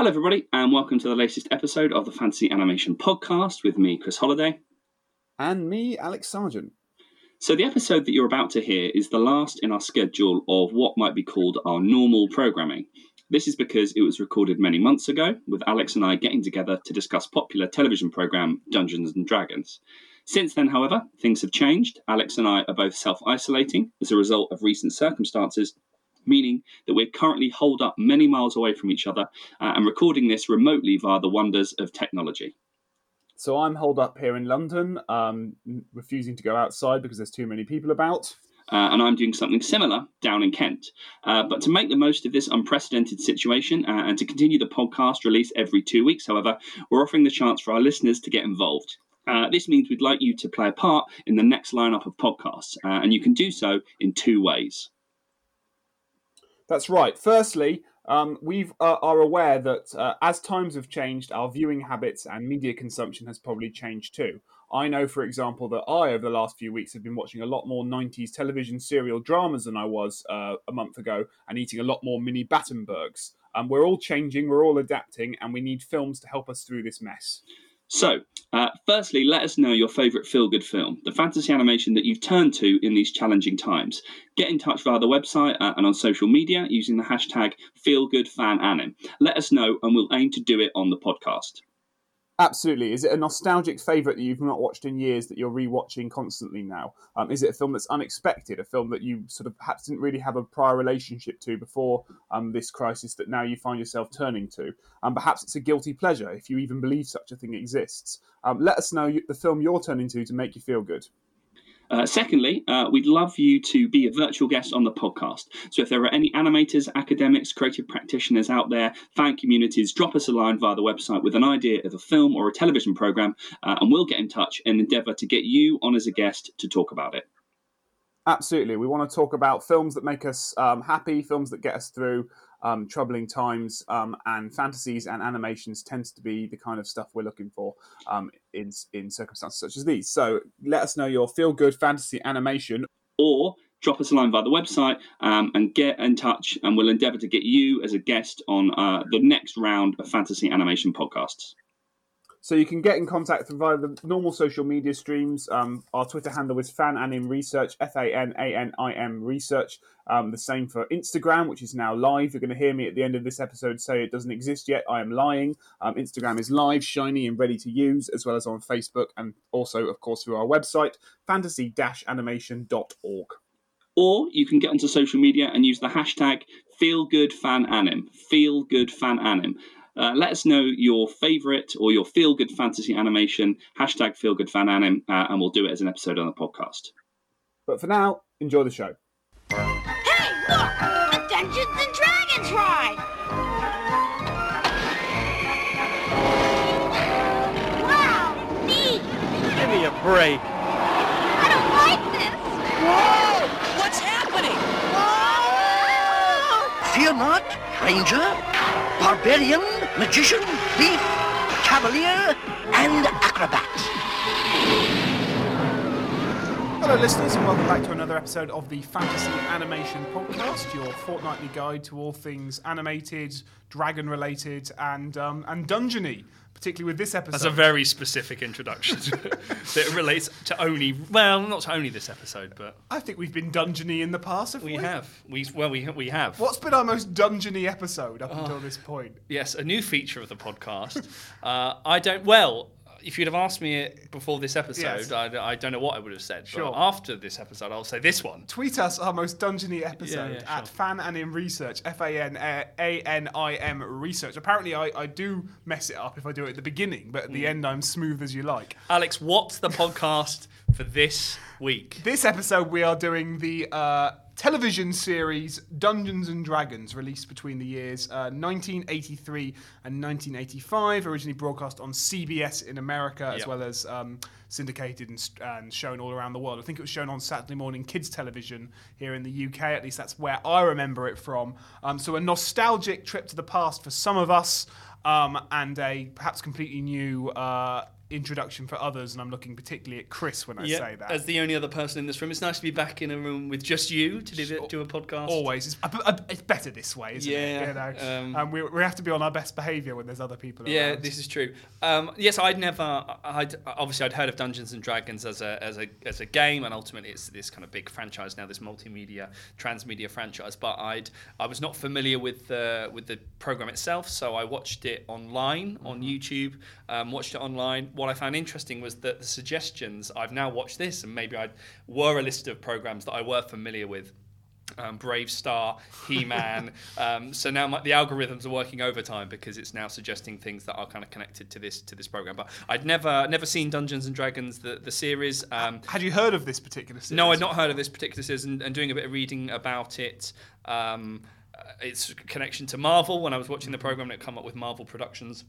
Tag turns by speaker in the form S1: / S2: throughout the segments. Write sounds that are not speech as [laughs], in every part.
S1: Hello, everybody, and welcome to the latest episode of the Fantasy Animation Podcast with me, Chris Holliday.
S2: And me, Alex Sergeant.
S1: So, the episode that you're about to hear is the last in our schedule of what might be called our normal programming. This is because it was recorded many months ago, with Alex and I getting together to discuss popular television program Dungeons and Dragons. Since then, however, things have changed. Alex and I are both self isolating as a result of recent circumstances, meaning that we're currently holed up many miles away from each other uh, and recording this remotely via the wonders of technology.
S2: So I'm holed up here in London, um, refusing to go outside because there's too many people about.
S1: Uh, and I'm doing something similar down in Kent. Uh, but to make the most of this unprecedented situation uh, and to continue the podcast release every two weeks, however, we're offering the chance for our listeners to get involved. Uh, this means we'd like you to play a part in the next lineup of podcasts, uh, and you can do so in two ways.
S2: That's right. Firstly, um, we uh, are aware that uh, as times have changed, our viewing habits and media consumption has probably changed too. I know, for example, that I, over the last few weeks, have been watching a lot more 90s television serial dramas than I was uh, a month ago and eating a lot more mini Battenbergs. Um, we're all changing, we're all adapting, and we need films to help us through this mess.
S1: So, uh, firstly, let us know your favourite feel good film, the fantasy animation that you've turned to in these challenging times. Get in touch via the website uh, and on social media using the hashtag FeelGoodFanAnim. Let us know and we'll aim to do it on the podcast.
S2: Absolutely. Is it a nostalgic favourite that you've not watched in years that you're rewatching constantly now? Um, is it a film that's unexpected, a film that you sort of perhaps didn't really have a prior relationship to before um, this crisis that now you find yourself turning to? Um, perhaps it's a guilty pleasure, if you even believe such a thing exists. Um, let us know the film you're turning to to make you feel good.
S1: Uh, secondly, uh, we'd love you to be a virtual guest on the podcast. So if there are any animators, academics, creative practitioners out there, fan communities, drop us a line via the website with an idea of a film or a television program, uh, and we'll get in touch and endeavour to get you on as a guest to talk about it.
S2: Absolutely. We want to talk about films that make us um, happy, films that get us through um, troubling times, um, and fantasies and animations tends to be the kind of stuff we're looking for um, in in circumstances such as these. So let us know your feel good fantasy animation,
S1: or drop us a line via the website um, and get in touch, and we'll endeavour to get you as a guest on uh, the next round of fantasy animation podcasts.
S2: So you can get in contact via the normal social media streams. Um, our Twitter handle is fananim research, F A N A N I M research. Um, the same for Instagram, which is now live. You're going to hear me at the end of this episode say it doesn't exist yet. I am lying. Um, Instagram is live, shiny, and ready to use, as well as on Facebook and also, of course, through our website, fantasy-animation.org.
S1: Or you can get onto social media and use the hashtag FeelGoodFanAnim. FeelGoodFanAnim. Uh, let us know your favorite or your feel good fantasy animation, hashtag feel good fan anim, uh, and we'll do it as an episode on the podcast.
S2: But for now, enjoy the show.
S3: Hey, look! A Dungeons and Dragons ride! Wow, neat!
S4: Give me a break.
S3: I don't like this!
S4: Whoa! What's happening? Fear not, ranger, barbarian, magician, thief, cavalier, and acrobat.
S2: Hello, listeners, and welcome back to another episode of the Fantasy Animation Podcast, your fortnightly guide to all things animated, dragon-related, and um, and dungeony. Particularly with this episode.
S5: That's a very specific introduction [laughs] that relates to only well, not to only this episode, but
S2: I think we've been dungeony in the past. Have we,
S5: we have. We well, we we have.
S2: What's been our most dungeony episode up
S5: Oh.
S2: until this point?
S5: Yes, a new feature of the podcast. [laughs] uh, I don't. Well, if you'd have asked me it before this episode,
S2: Yes.
S5: I, I don't know what I would have said.
S2: Sure.
S5: But after this episode, I'll say this one.
S2: Tweet us our most dungeony episode
S5: Yeah, yeah,
S2: at
S5: sure.
S2: Fan Anim Research, F A N A N I M Research. Apparently, I, I do mess it up if I do it at the beginning, but at the
S5: Mm.
S2: end, I'm smooth as you like.
S5: Alex, what's the podcast for this week?
S2: This episode, we are doing the uh, television series Dungeons and Dragons, released between the years uh, 1983 and 1985, originally broadcast on CBS in America, as
S5: Yep.
S2: well as um, syndicated and, st- and shown all around the world. I think it was shown on Saturday morning kids television here in the UK, at least that's where I remember it from. Um, so, a nostalgic trip to the past for some of us. Um, and a perhaps completely new uh, introduction for others, and I'm looking particularly at Chris when I
S1: Yeah,
S2: say that.
S1: as the only other person in this room, it's nice to be back in a room with just you to do, do a podcast.
S2: Always, it's, uh, uh, it's better this way, isn't
S1: Yeah,
S2: it? You know,
S1: um,
S2: um, we, we have to be on our best behaviour when there's other people.
S1: Yeah,
S2: around.
S1: this is true. Um, yes, I'd never. I'd obviously I'd heard of Dungeons and Dragons as a as a as a game, and ultimately it's this kind of big franchise now, this multimedia, transmedia franchise. But I'd I was not familiar with the with the program itself, so I watched it online on YouTube. Um, watched it online. What I found interesting was that the suggestions. I've now watched this, and maybe I were a list of programs that I were familiar with um, BraveStarr, He Man. [laughs] um, so now my, the algorithms are working overtime because it's now suggesting things that are kind of connected to this to this program. But I'd never never seen Dungeons and Dragons the the series. Um,
S2: Had you heard of this particular series?
S1: no, I'd not heard of this particular series, and, and doing a bit of reading about it. Um, uh, its connection to Marvel. When I was watching the program, it come up with Marvel Productions.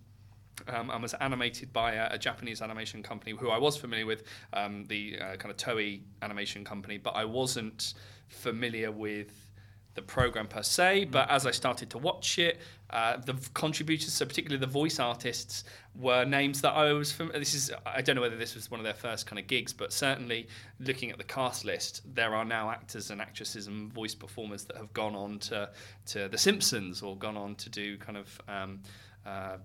S1: Um, and was animated by a, a Japanese animation company who I was familiar with, um, the uh, kind of Toei animation company, but I wasn't familiar with the program per se. But as I started to watch it, uh, the contributors, so particularly the voice artists, were names that I was from. This is I don't know whether this was one of their first kind of gigs, but certainly looking at the cast list, there are now actors and actresses and voice performers that have gone on to to The Simpsons or gone on to do kind of. Um, uh,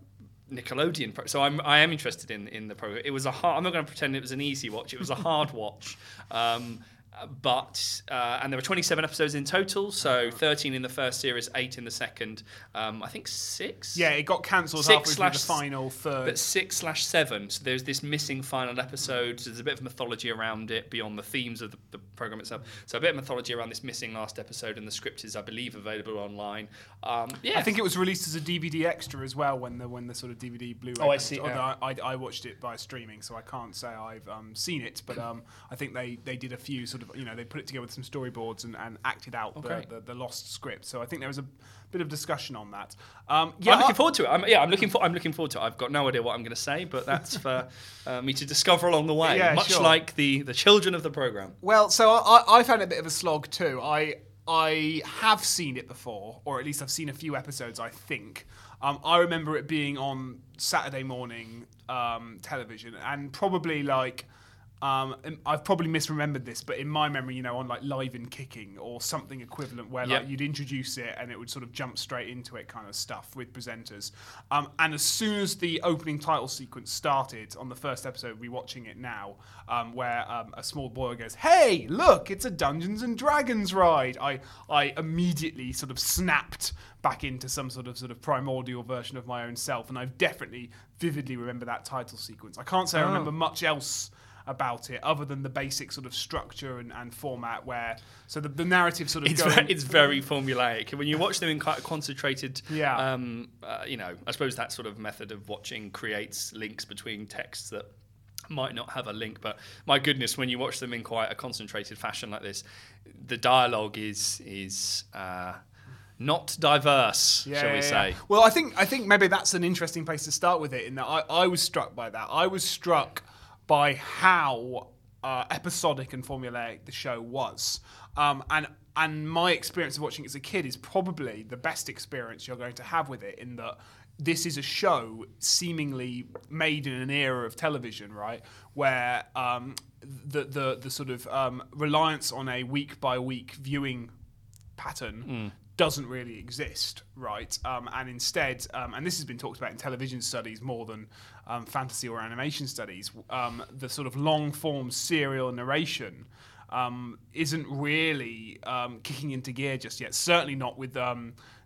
S1: Nickelodeon. Pro- so I'm I am interested in in the program. It was a hard. I'm not going to pretend it was an easy watch. It was a hard watch. Um, but uh, and there were 27 episodes in total, so 13 in the first series, eight in the second. Um, I think six.
S2: Yeah, it got cancelled
S1: Six
S2: halfway through the
S1: slash-
S2: final third.
S1: But six slash seven. So there's this missing final episode. so There's a bit of mythology around it beyond the themes of the, the program itself. So a bit of mythology around this missing last episode, and the script is, I believe, available online. Um, yeah,
S2: I think it was released as a DVD extra as well when the when the sort of DVD Blu-ray.
S1: Oh, I see,
S2: although
S1: yeah.
S2: I, I, I watched it by streaming, so I can't say I've um, seen it. But um, I think they, they did a few sort of you know they put it together with some storyboards and, and acted out
S1: Okay.
S2: the, the, the lost script. So I think there was a bit of discussion on that. Um, yeah,
S1: I'm looking forward to it. I'm, yeah, I'm looking for. I'm looking forward to it. I've got no idea what I'm going to say, but that's for [laughs] uh, me to discover along the way.
S2: Yeah,
S1: much
S2: sure.
S1: like the the children of the program.
S2: Well, so I, I found it a bit of a slog too. I I have seen it before, or at least I've seen a few episodes. I think um, I remember it being on Saturday morning um, television, and probably like. Um, and I've probably misremembered this, but in my memory, you know, on like Live and Kicking or something equivalent, where
S1: Yep.
S2: like you'd introduce it and it would sort of jump straight into it, kind of stuff with presenters. Um, and as soon as the opening title sequence started on the first episode, rewatching it now, um, where um, a small boy goes, "Hey, look, it's a Dungeons and Dragons ride," I I immediately sort of snapped back into some sort of sort of primordial version of my own self, and I've definitely vividly remember that title sequence. I can't say I remember much else about it other than the basic sort of structure and, and format where so the, the narrative sort of
S1: It's
S2: going,
S1: very, it's very formulaic. When you watch them in quite a concentrated,
S2: Yeah.
S1: um, uh, you know, I suppose that sort of method of watching creates links between texts that might not have a link. But my goodness, when you watch them in quite a concentrated fashion like this, the dialogue is is uh, not diverse,
S2: Yeah,
S1: shall we
S2: yeah,
S1: say?
S2: yeah. Well, I think I think maybe that's an interesting place to start with it. In that I, I was struck by that. I was struck by how uh, episodic and formulaic the show was, um, and and my experience of watching it as a kid is probably the best experience you're going to have with it. In that this is a show seemingly made in an era of television, right, where um, the the the sort of um, reliance on a week by week viewing pattern doesn't really exist, right? Um, and instead, um, and this has been talked about in television studies more than um, fantasy or animation studies, um, the sort of long form serial narration um, isn't really um, kicking into gear just yet. Certainly not with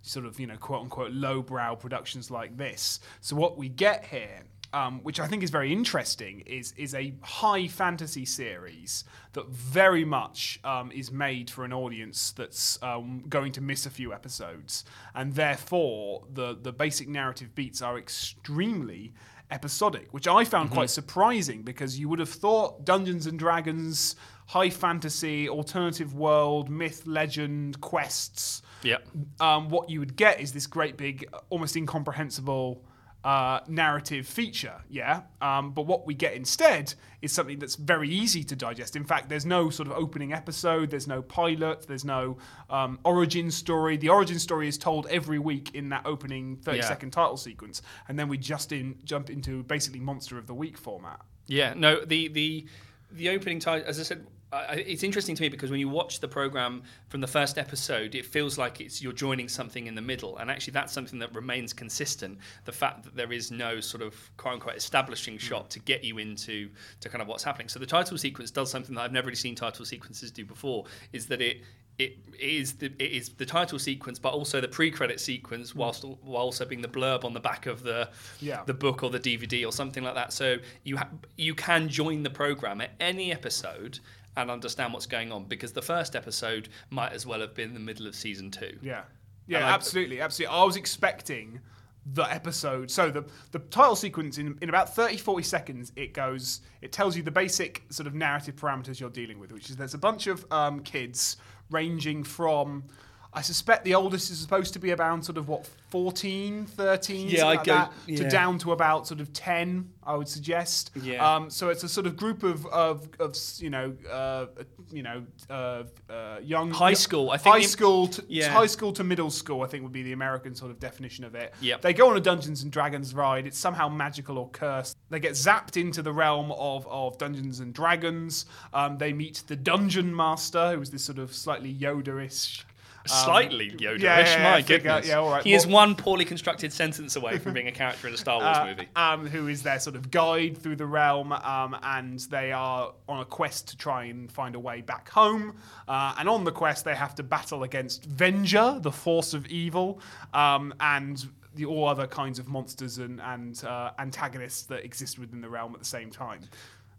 S2: sort of you know quote unquote lowbrow productions like this. So what we get here um, which I think is very interesting, is is a high fantasy series that very much um, is made for an audience that's um, going to miss a few episodes, and therefore the the basic narrative beats are extremely episodic, which I found quite surprising because you would have thought Dungeons and Dragons, high fantasy, alternative world, myth, legend, quests
S1: Yep.
S2: um, what you would get is this great big, almost incomprehensible uh, narrative feature, yeah. Um, but what we get instead is something that's very easy to digest. In fact, there's no sort of opening episode, there's no pilot, there's no um, origin story. The origin story is told every week in that opening 30
S1: Yeah.
S2: second title sequence, and then we just in jump into basically monster of the week format.
S1: Yeah, no, the the the opening title, as I said, I, it's interesting to me because when you watch the program from the first episode, it feels like it's you're joining something in the middle, and actually that's something that remains consistent. The fact that there is no sort of quote unquote establishing hmm. shot to get you into to kind of what's happening. So the title sequence does something that I've never really seen title sequences do before. Is that it it is the it is the title sequence, but also the pre-credit sequence, hmm. whilst while also being the blurb on the back of the
S2: Yeah.
S1: the book or the DVD or something like that. So you ha- you can join the program at any episode and understand what's going on because the first episode might as well have been the middle of season two.
S2: Yeah. Yeah,
S1: I-
S2: absolutely, absolutely. I was expecting the episode. So the the title sequence in in about 30 40 seconds it goes it tells you the basic sort of narrative parameters you're dealing with, which is there's a bunch of um, kids ranging from I suspect the oldest is supposed to be about sort of what 14, 13,
S1: Yeah,
S2: something
S1: I'd
S2: like
S1: go-
S2: that,
S1: yeah.
S2: to down to about sort of 10, I would suggest.
S1: Yeah.
S2: Um, so it's a sort of group of of, of you know uh, you know uh, uh, young
S1: High school, I think
S2: high school to,
S1: Yeah.
S2: high school to middle school, I think would be the American sort of definition of it.
S1: Yep.
S2: They go on a Dungeons and Dragons ride. It's somehow magical or cursed. They get zapped into the realm of, of Dungeons and Dragons. Um, they meet the Dungeon Master, who is this sort of slightly Yoda-ish.
S1: Slightly Yoda-ish,
S2: yeah, yeah, yeah,
S1: my
S2: figure,
S1: goodness.
S2: yeah, all right.
S1: He is one poorly constructed sentence away from being a character in a Star Wars movie.
S2: um, who is their sort of guide through the realm, um, and they are on a quest to try and find a way back home. Uh, and on the quest, they have to battle against Venger, the force of evil, um, and the, all other kinds of monsters and, and uh, antagonists that exist within the realm at the same time.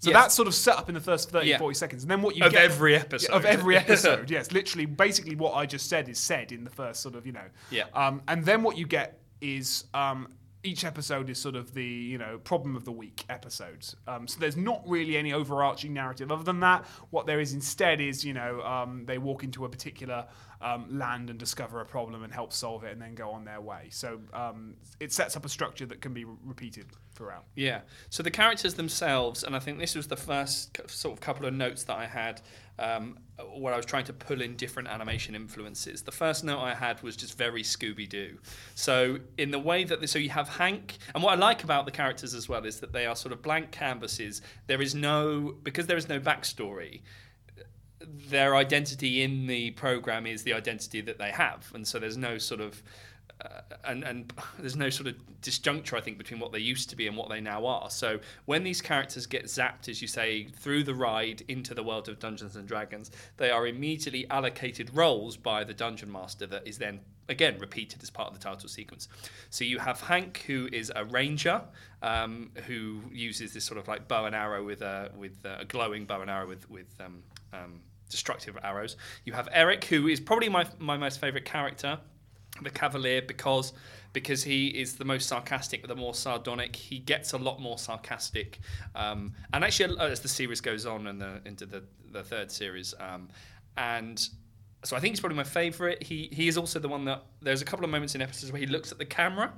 S2: So
S1: Yes.
S2: that's sort of set up in the first 30,
S1: Yeah.
S2: 40 seconds. And then what you
S1: Of
S2: get
S1: every episode.
S2: Of every [laughs] episode, yes. Literally, basically what I just said is said in the first sort of, you know.
S1: Yeah.
S2: Um, and then what you get is um, each episode is sort of the you know problem of the week episodes. Um, so there's not really any overarching narrative other than that. What there is instead is you know um, they walk into a particular um, land and discover a problem and help solve it and then go on their way. So um, it sets up a structure that can be re- repeated throughout.
S1: Yeah. So the characters themselves, and I think this was the first sort of couple of notes that I had um, where I was trying to pull in different animation influences. The first note I had was just very Scooby Doo. So in the way that so you have Hank, and what I like about the characters as well is that they are sort of blank canvases. There is no because there is no backstory their identity in the program is the identity that they have, and so there's no sort of uh, and and [sighs] there's no sort of disjuncture I think between what they used to be and what they now are. So when these characters get zapped, as you say, through the ride into the world of Dungeons and Dragons, they are immediately allocated roles by the dungeon master that is then again repeated as part of the title sequence. So you have Hank, who is a ranger, um, who uses this sort of like bow and arrow with a with a glowing bow and arrow with with um, um, destructive arrows. You have Eric, who is probably my my most favorite character, the Cavalier, because because he is the most sarcastic, the more sardonic. He gets a lot more sarcastic, um, and actually as the series goes on and the, into the the third series, um, and so I think he's probably my favourite. He he is also the one that there's a couple of moments in episodes where he looks at the camera,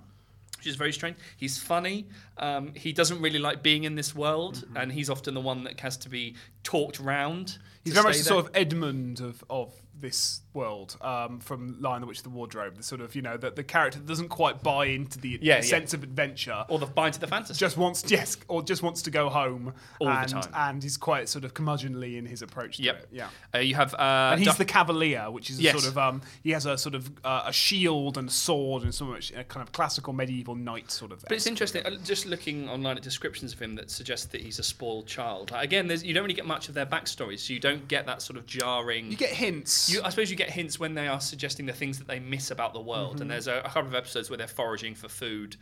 S1: which is very strange. He's funny. Um, he doesn't really like being in this world, and he's often the one that has to be talked round.
S2: He's very much the sort of Edmund of, of this world um, from Lion the Witch the Wardrobe. The sort of you know the, the character that doesn't quite buy into the,
S1: Yeah,
S2: the
S1: yeah.
S2: sense of adventure.
S1: or the bind to the fantasy.
S2: just wants yes, or just wants to go home,
S1: All the
S2: and
S1: time.
S2: and he's quite sort of curmudgeonly in his approach to
S1: Yep.
S2: it. Yeah.
S1: Uh, you have uh,
S2: And he's
S1: Duff-
S2: the Cavalier, which is a
S1: Yes.
S2: sort of um, he has a sort of uh, a shield and a sword and so much a kind of classical medieval knight sort of. Thing.
S1: But it's interesting, uh, just looking online at descriptions of him that suggest that he's a spoiled child. Like, again, there's, you don't really get much of their backstory, so you don't get that sort of jarring.
S2: You get hints.
S1: You, I suppose you get hints when they are suggesting the things that they miss about the world.
S2: Mm-hmm.
S1: And there's a, a couple of episodes where they're foraging for food,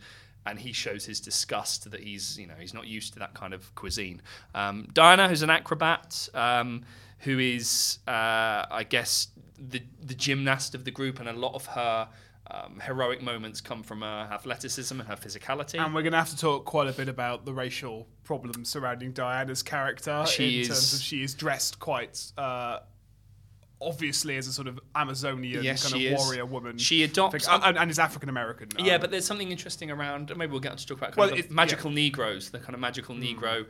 S1: and he shows his disgust that he's, you know, he's not used to that kind of cuisine. Um, Diana, who's an acrobat, um, who is, uh, I guess, the the gymnast of the group, and a lot of her. Um, heroic moments come from her athleticism and her physicality.
S2: and we're going to have to talk quite a bit about the racial problems surrounding Diana's character
S1: She
S2: in
S1: is-
S2: terms of she is dressed quite uh, obviously as a sort of Amazonian
S1: Yes,
S2: kind of
S1: is.
S2: warrior woman.
S1: She adopts-
S2: Thing- and, and is African American.
S1: Yeah, but there's something interesting around. Maybe we'll get on to talk about
S2: Well, it-
S1: magical Negroes, the kind of magical Negro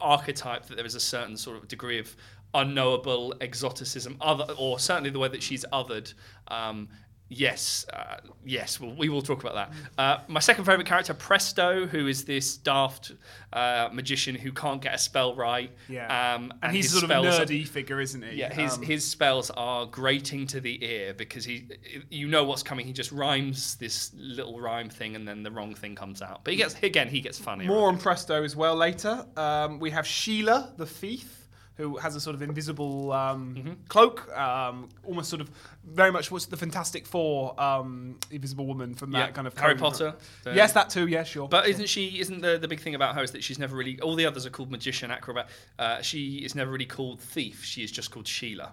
S1: archetype. That there is a certain sort of degree of unknowable exoticism, other, or certainly the way that she's othered. Um, yes, uh, yes, well, we will talk about that. Uh, my second favorite character, Presto, who is this daft uh, magician who can't get a spell right.
S2: yeah,
S1: um,
S2: and, he's
S1: his
S2: sort of a
S1: spells are-
S2: nerdy figure, isn't he?
S1: yeah, his
S2: Um,
S1: his spells are grating to the ear because he, you know what's coming. He just rhymes this little rhyme thing, and then the wrong thing comes out. But he gets again, he gets funny.
S2: More on Presto as well later. Um, we have Sheila, the thief, who has a sort of invisible um,
S1: Mm-hmm.
S2: cloak, um, almost sort of very much what's the Fantastic Four um, Invisible Woman from that
S1: Yeah,
S2: kind of
S1: Harry Potter. The-
S2: yes, that too. Yeah, sure.
S1: But isn't she? Isn't the, the big thing about her is that she's never really? All the others are called magician, acrobat. Uh, she is never really called thief. She is just called Sheila.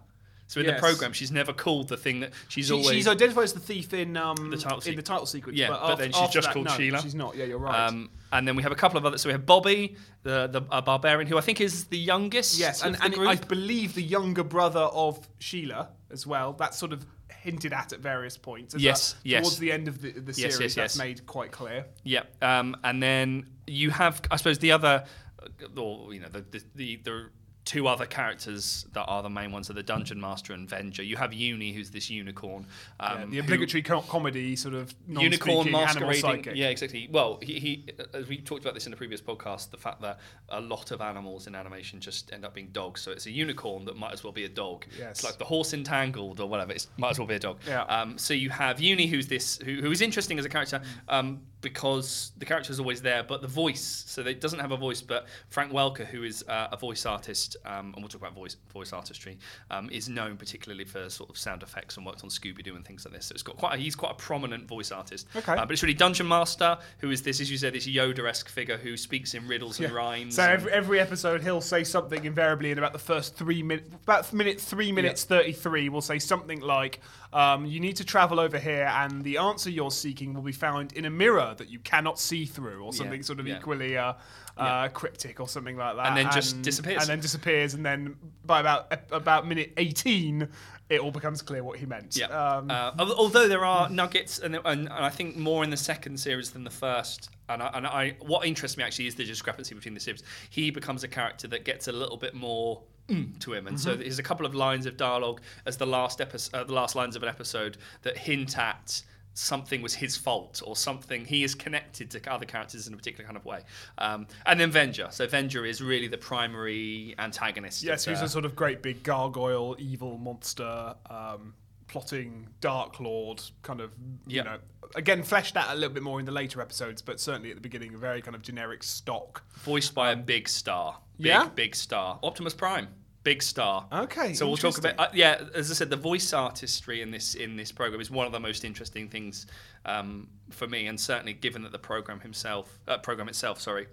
S1: So in
S2: Yes.
S1: the program, she's never called the thing that she's
S2: She-
S1: always.
S2: she's identified as the thief in um,
S1: The title
S2: in the title sequence.
S1: Yeah,
S2: but,
S1: but
S2: after,
S1: then she's just
S2: that,
S1: called
S2: no,
S1: Sheila.
S2: She's not. Yeah, you're right.
S1: Um, and then we have a couple of others. So we have Bobby, the the a barbarian, who I think is the youngest.
S2: yes, and, and. I believe the younger brother of Sheila as well. That's sort of hinted at at various points.
S1: Yes,
S2: that
S1: yes.
S2: Towards the end of the, the series,
S1: yes,
S2: that's
S1: yes.
S2: made quite clear.
S1: Yeah, um, and then you have, I suppose, the other, uh, or you know, the the, the, the two other characters that are the main ones are the Dungeon Master and Venger. You have Uni, who's this unicorn. Um,
S2: Yeah, the
S1: who-
S2: obligatory co- comedy sort of
S1: unicorn masquerading. Yeah, exactly. Well, he, he, as we talked about this in the previous podcast, the fact that a lot of animals in animation just end up being dogs. So it's a unicorn that might as well be a dog.
S2: Yes.
S1: It's like the horse in Tangled or whatever. It might as well be a dog.
S2: Yeah.
S1: Um, so you have Uni, who's this, who, who is interesting as a character. Um, because the character is always there, but the voice, so it doesn't have a voice, but Frank Welker, who is uh, a voice artist, um, and we'll talk about voice voice artistry, um, is known particularly for sort of sound effects and worked on Scooby Doo and things like this. So it's got quite a, he's quite a prominent voice artist.
S2: Okay.
S1: Uh, but it's really Dungeon Master, who is this, as you said, this Yoda-esque figure who speaks in riddles and rhymes.
S2: So
S1: and-
S2: every, every episode, he'll say something invariably in about the first three minutes. About minute three minutes thirty-three, will say something like, um, "You need to travel over here, and the answer you're seeking will be found in a mirror that you cannot see through," or something sort of
S1: yeah.
S2: equally uh, uh, cryptic, or something like that.
S1: And then just disappears.
S2: And then disappears, and then by about about minute eighteen, it all becomes clear what he meant.
S1: Yeah.
S2: Um,
S1: uh, although there are nuggets, and, and, and I think more in the second series than the first. And, I, and I, what interests me actually is the discrepancy between the series. He becomes a character that gets a little bit more mm to him, and so
S2: Mm-hmm.
S1: there's a couple of lines of dialogue as the last episode, uh, the last lines of an episode that hint at something was his fault or something he is connected to other characters in a particular kind of way um, and then Venger so Venger is really the primary antagonist
S2: Yes,
S1: the-
S2: a sort of great big gargoyle, evil monster, um, plotting Dark Lord, kind of, you
S1: Yeah.
S2: know, again, fleshed out a little bit more in the later episodes, but certainly at the beginning, a very kind of generic stock.
S1: voiced by a big star. Big,
S2: Yeah?
S1: big star. Optimus Prime, big star.
S2: Okay,
S1: So we'll talk about uh, yeah. As I said, the voice artistry in this in this program is one of the most interesting things um, for me, and certainly given that the program himself, uh, program itself, sorry.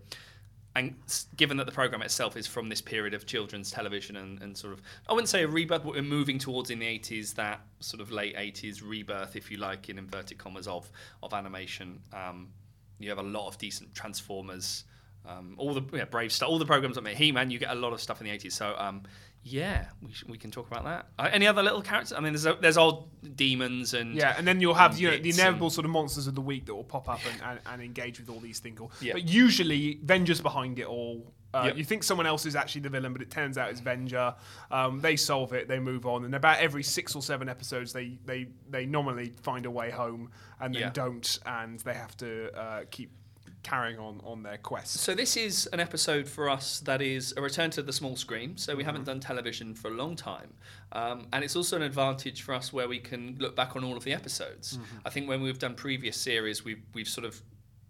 S1: And s- given that the program itself is from this period of children's television and, and sort of, I wouldn't say a rebirth, but we're moving towards in the 80s, that sort of late 80s rebirth, if you like, in inverted commas, of, of animation. Um, you have a lot of decent Transformers, um, all the yeah, Brave stuff, all the programs. I mean, He Man, you get a lot of stuff in the 80s. So, um, yeah, we, sh- we can talk about that. Uh, any other little characters? I mean, there's, there's old demons and.
S2: Yeah, and then you'll have you know the
S1: bits
S2: inevitable
S1: and-
S2: sort of monsters of the week that will pop up and, and, and engage with all these things.
S1: Yeah.
S2: But usually, Venger's behind it all. Uh,
S1: Yep.
S2: You think someone else is actually the villain, but it turns out it's Venger. Um, they solve it, they move on, and about every six or seven episodes, they they they nominally find a way home, and then
S1: Yeah.
S2: don't, and they have to uh, keep carrying on on their quest.
S1: So this is an episode for us that is a return to the small screen. So we haven't
S2: Mm-hmm.
S1: done television for a long time, um, and it's also an advantage for us where we can look back on all of the episodes.
S2: Mm-hmm.
S1: I think when we've done previous series, we've we've sort of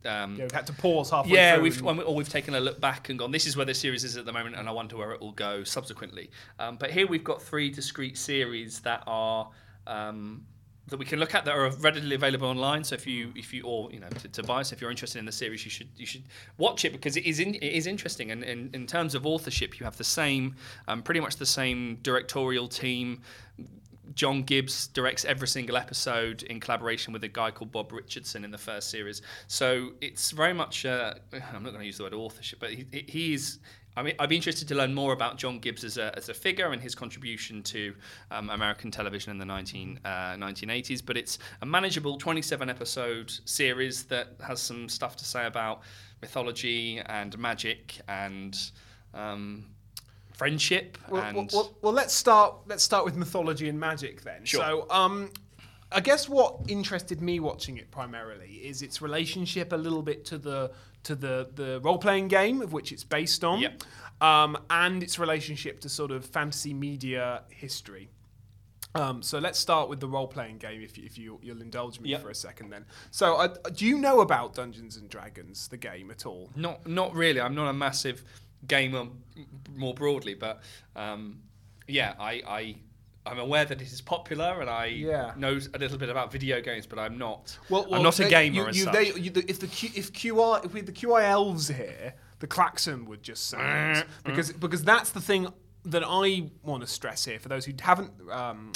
S1: um,
S2: Yeah, we've had to pause halfway
S1: yeah,
S2: through.
S1: we've we- or we've taken a look back and gone. This is where the series is at the moment, and I wonder where it will go subsequently. Um, but here we've got three discrete series that are. Um, that we can look at that are readily available online. So if you, if you, or you know, to, to buy. So if you're interested in the series, you should you should watch it because it is in, it is interesting. And in, in terms of authorship, you have the same, um, pretty much the same directorial team. John Gibbs directs every single episode in collaboration with a guy called Bob Richardson in the first series. So it's very much, uh, I'm not going to use the word authorship, but he, he is, I mean, I'd be interested to learn more about John Gibbs as a, as a figure and his contribution to um, American television in the 19, uh, 1980s. But it's a manageable 27 episode series that has some stuff to say about mythology and magic and um, friendship.
S2: Well,
S1: and
S2: well, well, well, let's start. Let's start with mythology and magic then.
S1: Sure.
S2: So, um, I guess what interested me watching it primarily is its relationship a little bit to the to the the role playing game of which it's based on,
S1: Yep.
S2: um, and its relationship to sort of fantasy media history. Um, so let's start with the role playing game, if, if you, you'll indulge me
S1: Yep.
S2: for a second. Then, so uh, do you know about Dungeons and Dragons, the game, at all?
S1: Not not really. I'm not a massive gamer more broadly, but um, yeah, I, I I'm aware that it is popular, and I
S2: Yeah.
S1: know a little bit about video games, but I'm not.
S2: Well,
S1: I'm not a
S2: they-
S1: gamer
S2: you-
S1: as
S2: you- they- you- the- if the Q, if QI if we had the QI elves here, the klaxon would just sound because because that's the thing that I want to stress here for those who haven't. Um,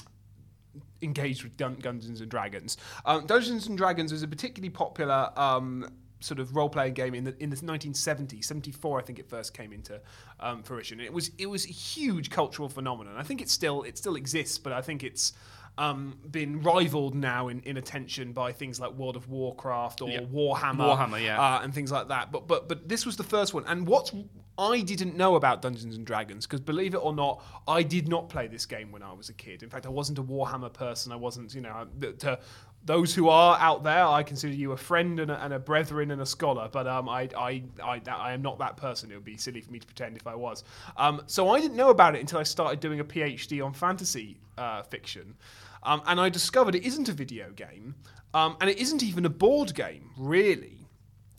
S2: engaged with Dun- Dungeons and Dragons. Um, Dungeons and Dragons was a particularly popular um, sort of role playing game in the in the 1970s, 74, I think it first came into um, fruition. It was it was a huge cultural phenomenon. I think it still it still exists, but I think it's um, been rivaled now in, in attention by things like World of Warcraft or
S1: Yeah.
S2: Warhammer,
S1: Warhammer, yeah.
S2: uh, and things like that. But but but this was the first one. And what I didn't know about Dungeons and Dragons because believe it or not, I did not play this game when I was a kid. In fact, I wasn't a Warhammer person. I wasn't, you know, to those who are out there, I consider you a friend and a, and a brethren and a scholar. But um, I, I, I, I am not that person. It would be silly for me to pretend if I was. Um, so I didn't know about it until I started doing a PhD on fantasy uh, fiction. Um, and I discovered it isn't a video game, um, and it isn't even a board game, really.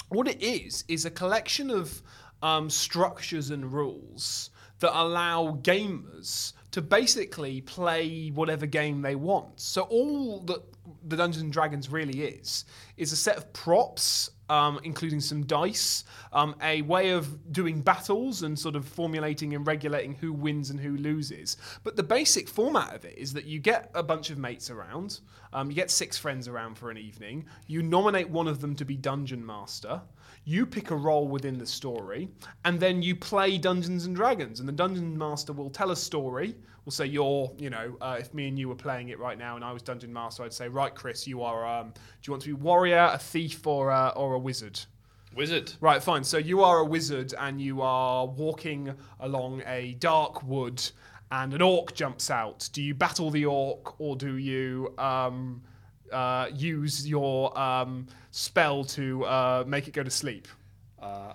S2: What it is is a collection of um, structures and rules that allow gamers to basically play whatever game they want. So all that the Dungeons and Dragons really is is a set of props, um, including some dice, um, a way of doing battles and sort of formulating and regulating who wins and who loses. But the basic format of it is that you get a bunch of mates around, um, you get six friends around for an evening, you nominate one of them to be dungeon master. You pick a role within the story, and then you play Dungeons and Dragons. And the dungeon master will tell a story. We'll say you're, you know, uh, if me and you were playing it right now, and I was dungeon master, I'd say, right, Chris, you are. Um, do you want to be warrior, a thief, or uh, or a wizard?
S1: Wizard.
S2: Right, fine. So you are a wizard and you are walking along a dark wood and an orc jumps out. Do you battle the orc or do you um, uh, use your um, spell to uh, make it go to sleep?
S1: Uh,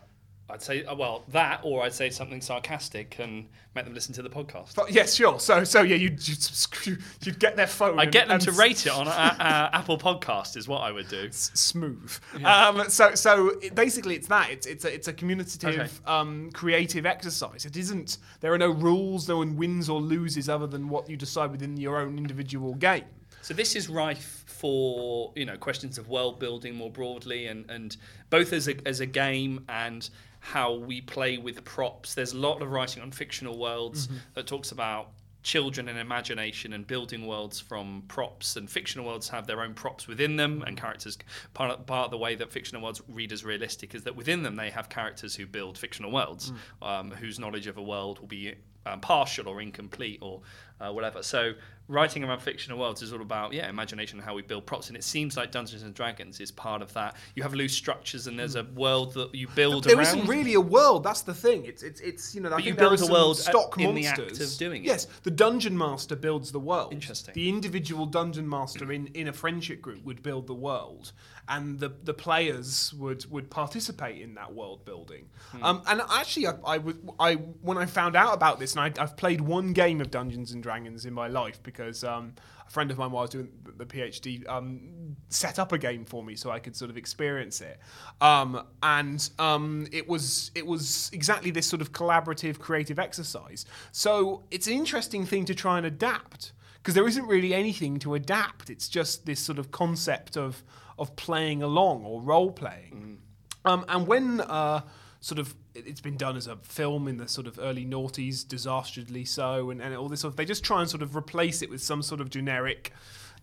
S1: I'd say, uh, well, that, or I'd say something sarcastic and make them listen to the podcast.
S2: But yes, sure. So, so yeah, you'd, you'd, you'd get their phone.
S1: I
S2: and-
S1: get them to
S2: s-
S1: rate it on uh, [laughs] uh, Apple Podcast, is what I would do.
S2: smooth. Um, so, so it, basically, it's that. It's it's a, it's a communicative,
S1: Okay.
S2: um, creative exercise. It isn't. There are no rules. No one wins or loses other than what you decide within your own individual game.
S1: So this is rife for you know questions of world building more broadly, and, and both as a as a game and how we play with props. There's a lot of writing on fictional worlds mm-hmm. that talks about children and imagination and building worlds from props and fictional worlds have their own props within them and mm-hmm. characters part of, part of the way that fictional worlds read as realistic is that within them they have characters who build fictional worlds. Mm. Um, whose knowledge of a world will be um, partial or incomplete or uh, whatever. So writing around fictional worlds is all about yeah imagination and how we build props, and it seems like Dungeons and Dragons is part of that. You have loose structures, and there's a world that you build
S2: There
S1: around.
S2: not really a world. That's the thing. It's it's it's you know. I
S1: But you build a world at-
S2: stock
S1: in the
S2: monsters.
S1: act of doing it.
S2: Yes, the dungeon master builds the world.
S1: Interesting.
S2: The individual dungeon master in, in a friendship group would build the world, and the, the players would would participate in that world building.
S1: Hmm.
S2: Um, and actually, I, I was I when I found out about this, and I, I've played one game of Dungeons and Dragons in my life because. Um, a friend of mine, while I was doing the the PhD, um, set up a game for me so I could sort of experience it. Um, and um, it was it was exactly this sort of collaborative, creative exercise. So it's an interesting thing to try and adapt because there isn't really anything to adapt. It's just this sort of concept of of playing along or role playing. Um, and when uh, sort of it- it's been done as a film in the sort of early noughties, disastrously so, and, and all this sort of, they just try and sort of replace it with some sort of generic,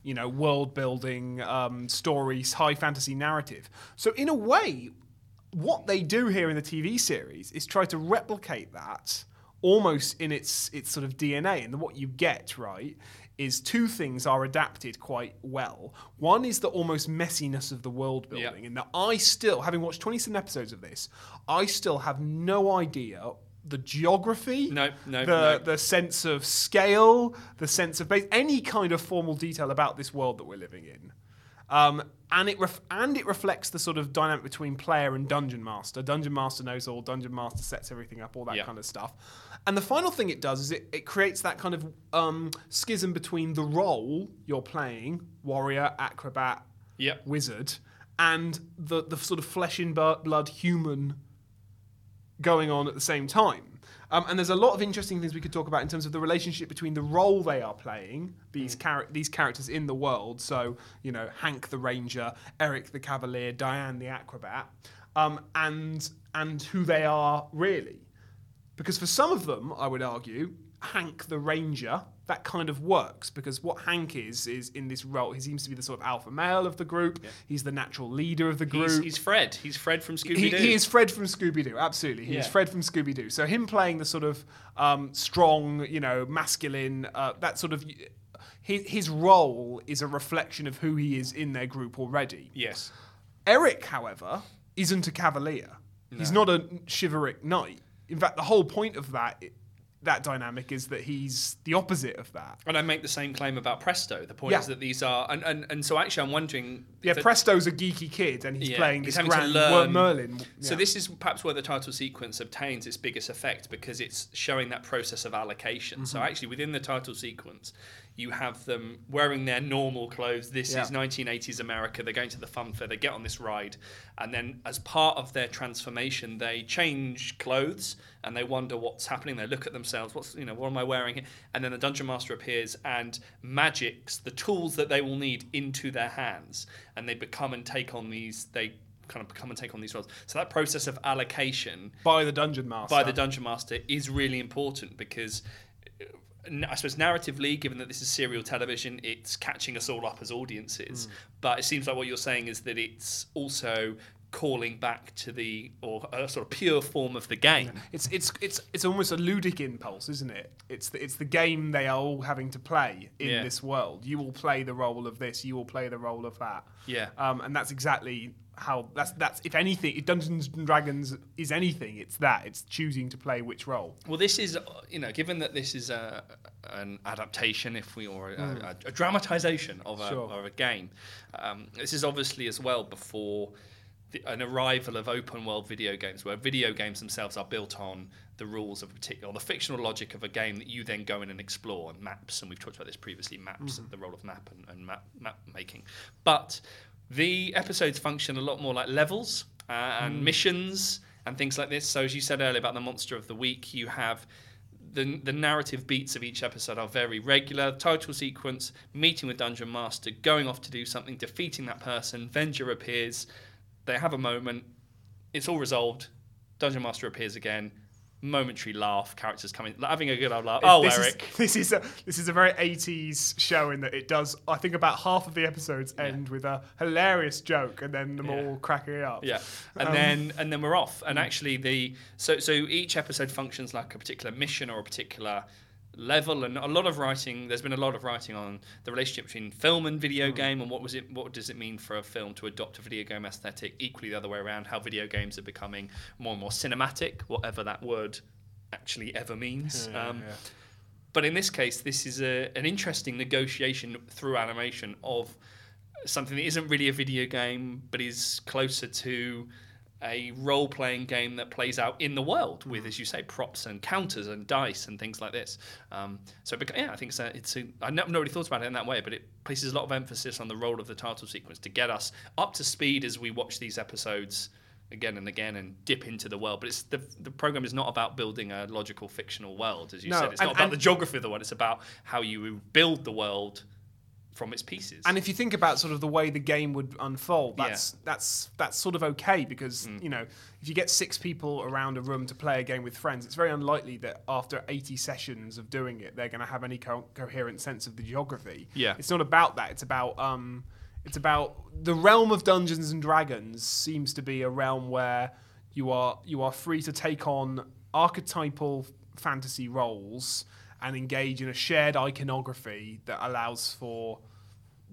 S2: you know, world building um, stories, high fantasy narrative. So in a way, what they do here in the TV series is try to replicate that almost in its its sort of DNA. And what you get right is two things are adapted quite well. One is the almost messiness of the world building,
S1: Yep.
S2: and that I still, having watched 27 episodes of this, I still have no idea the geography,
S1: No, no,
S2: the
S1: no.
S2: the sense of scale, the sense of base, any kind of formal detail about this world that we're living in. Um, and it ref- and it reflects the sort of dynamic between player and dungeon master. Dungeon master knows all. Dungeon master sets everything up. All that
S1: Yeah.
S2: kind of stuff. And the final thing it does is it, it creates that kind of um, schism between the role you're playing, warrior, acrobat,
S1: Yep.
S2: wizard, and the the sort of flesh and blood human going on at the same time. Um, and there's a lot of interesting things we could talk about in terms of the relationship between the role they are playing, these char- these characters in the world. So you know, Hank the ranger, Eric the cavalier, Diane the acrobat, um, and and who they are really. Because for some of them, I would argue, Hank the Ranger, that kind of works. Because what Hank is, is in this role, he seems to be the sort of alpha male of the group. He's the natural leader of the group.
S1: He's, he's Fred. He's Fred from Scooby
S2: He,
S1: Doo.
S2: he is Fred from Scooby Doo, absolutely. He is Fred from Scooby Doo. So him playing the sort of um, strong, you know, masculine, uh, that sort of. His, his role is a reflection of who he is in their group already.
S1: Yes.
S2: Eric, however, isn't a cavalier. He's not a chivalric knight. In fact, the whole point of that that dynamic is that he's the opposite of that.
S1: And I make the same claim about Presto. The point
S2: Yeah.
S1: is that these are, and, and, and so actually, I'm wondering.
S2: Yeah, Presto's a geeky kid, and he's
S1: Yeah,
S2: playing
S1: he's
S2: this grand
S1: learn-
S2: Merlin.
S1: So this is perhaps where the title sequence obtains its biggest effect because it's showing that process of allocation. So
S2: Mm-hmm.
S1: actually, within the title sequence, you have them wearing their normal clothes. This
S2: Yeah.
S1: is 1980s America. They're going to the fun fair. They get on this ride, and then as part of their transformation, they change clothes and they wonder what's happening. They look at themselves. What's you know what am I wearing? And then the dungeon master appears and magics the tools that they will need into their hands, and they become and take on these. They kind of come and take on these roles. So that process of allocation
S2: by the dungeon master.
S1: by the dungeon master is really important because I suppose narratively, given that this is serial television, it's catching us all up as audiences. But it seems like what you're saying is that it's also calling back to the or a sort of pure form of the game.
S2: It's it's it's it's almost a ludic impulse, isn't it? It's the, it's the game they are all having to play in
S1: Yeah.
S2: this world. You will play the role of this. You will play the role of that.
S1: Yeah.
S2: Um, and that's exactly how that's that's if anything, if Dungeons and Dragons is anything, it's that. It's choosing to play which role.
S1: Well, this is, you know, given that this is a, an adaptation, if we or a, a, a dramatization of a,
S2: Sure.
S1: of a game, um, this is obviously as well before the, an arrival of open world video games, where video games themselves are built on the rules of a particular, or the fictional logic of a game that you then go in and explore, and maps, and we've talked about this previously, maps, the role of map and, and map, map making. But the episodes function a lot more like levels uh, and missions and things like this. So, as you said earlier about the monster of the week, you have the, the narrative beats of each episode are very regular. Title sequence, meeting with Dungeon Master, going off to do something, defeating that person. Venger appears. They have a moment. It's all resolved. Dungeon Master appears again. Momentary laugh. Characters coming, having a good old laugh. Oh,
S2: this
S1: Eric.
S2: Is, [laughs] this is a this is a very 80s show in that it does. I think about half of the episodes end with a hilarious joke, and then them
S1: Yeah.
S2: all cracking up.
S1: Yeah, and
S2: Um,
S1: then and then we're off. And actually, the so so each episode functions like a particular mission or a particular level. And a lot of writing. There's been a lot of writing on the relationship between film and video game, and what was it? What does it mean for a film to adopt a video game aesthetic? Equally, the other way around. How video games are becoming more and more cinematic, whatever that word actually ever means. um, But in this case, this is a, an interesting negotiation through animation of something that isn't really a video game, but is closer to a role playing game that plays out in the world with, as you say, props and counters and dice and things like this. Um, so, yeah, I think it's a, it's a, I've not really thought about it in that way, but it places a lot of emphasis on the role of the title sequence to get us up to speed as we watch these episodes again and again and dip into the world. But it's the, the program is not about building a logical fictional world, as you
S2: No,
S1: said. It's
S2: and-
S1: not about
S2: and-
S1: the geography of the world. It's about how you build the world from its pieces.
S2: And if you think about sort of the way the game would unfold,
S1: Yeah.
S2: that's that's that's sort of okay because
S1: Mm.
S2: you know if you get six people around a room to play a game with friends, it's very unlikely that after 80 sessions of doing it, they're going to have any co- coherent sense of the geography.
S1: Yeah.
S2: it's not about that. It's about um, It's about the realm of Dungeons and Dragons seems to be a realm where you are you are free to take on archetypal fantasy roles and engage in a shared iconography that allows for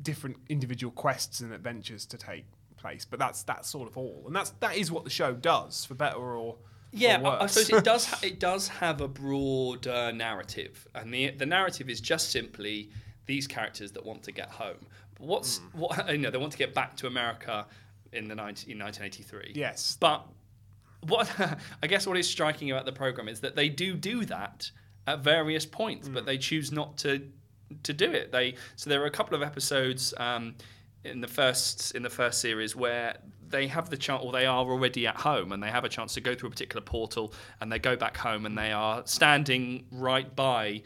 S2: different individual quests and adventures to take place. But that's that's sort of all, and that's that is what the show does, for better or
S1: Yeah,
S2: or
S1: I, I suppose it does. [laughs] Ha- it does have a broader narrative, and the the narrative is just simply these characters that want to get home. But what's
S2: Hmm.
S1: what you know? They want to get back to America in the 19, in 1983.
S2: Yes.
S1: but what [laughs] I guess what is striking about the program is that they do do that at various points,
S2: Hmm.
S1: but they choose not to to do it. They so there are a couple of episodes um, in the first in the first series where they have the chance, or they are already at home, and they have a chance to go through a particular portal, and they go back home, and they are standing right by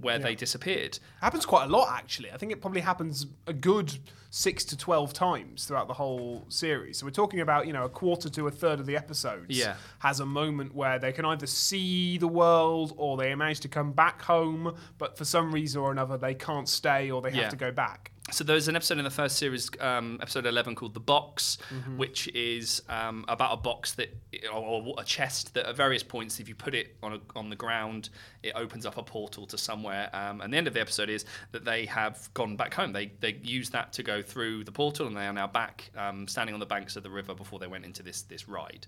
S1: where they disappeared.
S2: happens quite a lot actually. I think it probably happens a good six to twelve times throughout the whole series. So we're talking about you know a quarter to a third of the episodes
S1: Yeah.
S2: has a moment where they can either see the world or they manage to come back home, but for some reason or another they can't stay or they have
S1: Yeah.
S2: to go back.
S1: So there's an episode in the first series, um, episode 11, called The Box,
S2: Mm-hmm.
S1: which is um, about a box that, or, a chest that at various points, if you put it on, a, on the ground, it opens up a portal to somewhere. Um, and the end of the episode is that they have gone back home. They, they use that to go through the portal and they are now back um, standing on the banks of the river before they went into this, this ride.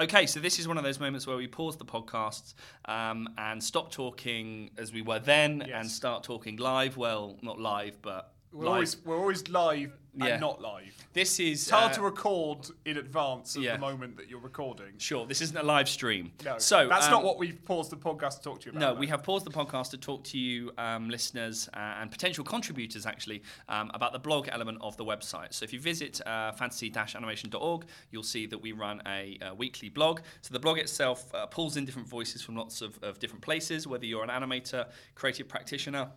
S1: Okay, so this is one of those moments where we pause the podcast um, and stop talking as we were then and start talking live. Well, not live, but
S2: We're always we're always live
S1: Yeah.
S2: and not live.
S1: This is
S2: It's hard
S1: uh,
S2: to record in advance of
S1: yeah.
S2: the moment that you're recording.
S1: Sure, this isn't a live stream.
S2: No,
S1: so
S2: that's
S1: um,
S2: not what we've paused the podcast to talk to you about.
S1: No,
S2: though.
S1: we have paused the podcast to talk to you, um, listeners uh, and potential contributors, actually, um, about the blog element of the website. So if you visit uh, fantasy-animation.org, you'll see that we run a, uh weekly blog. So the blog itself uh, pulls in different voices from lots of, of different places, whether you're an animator, creative practitioner,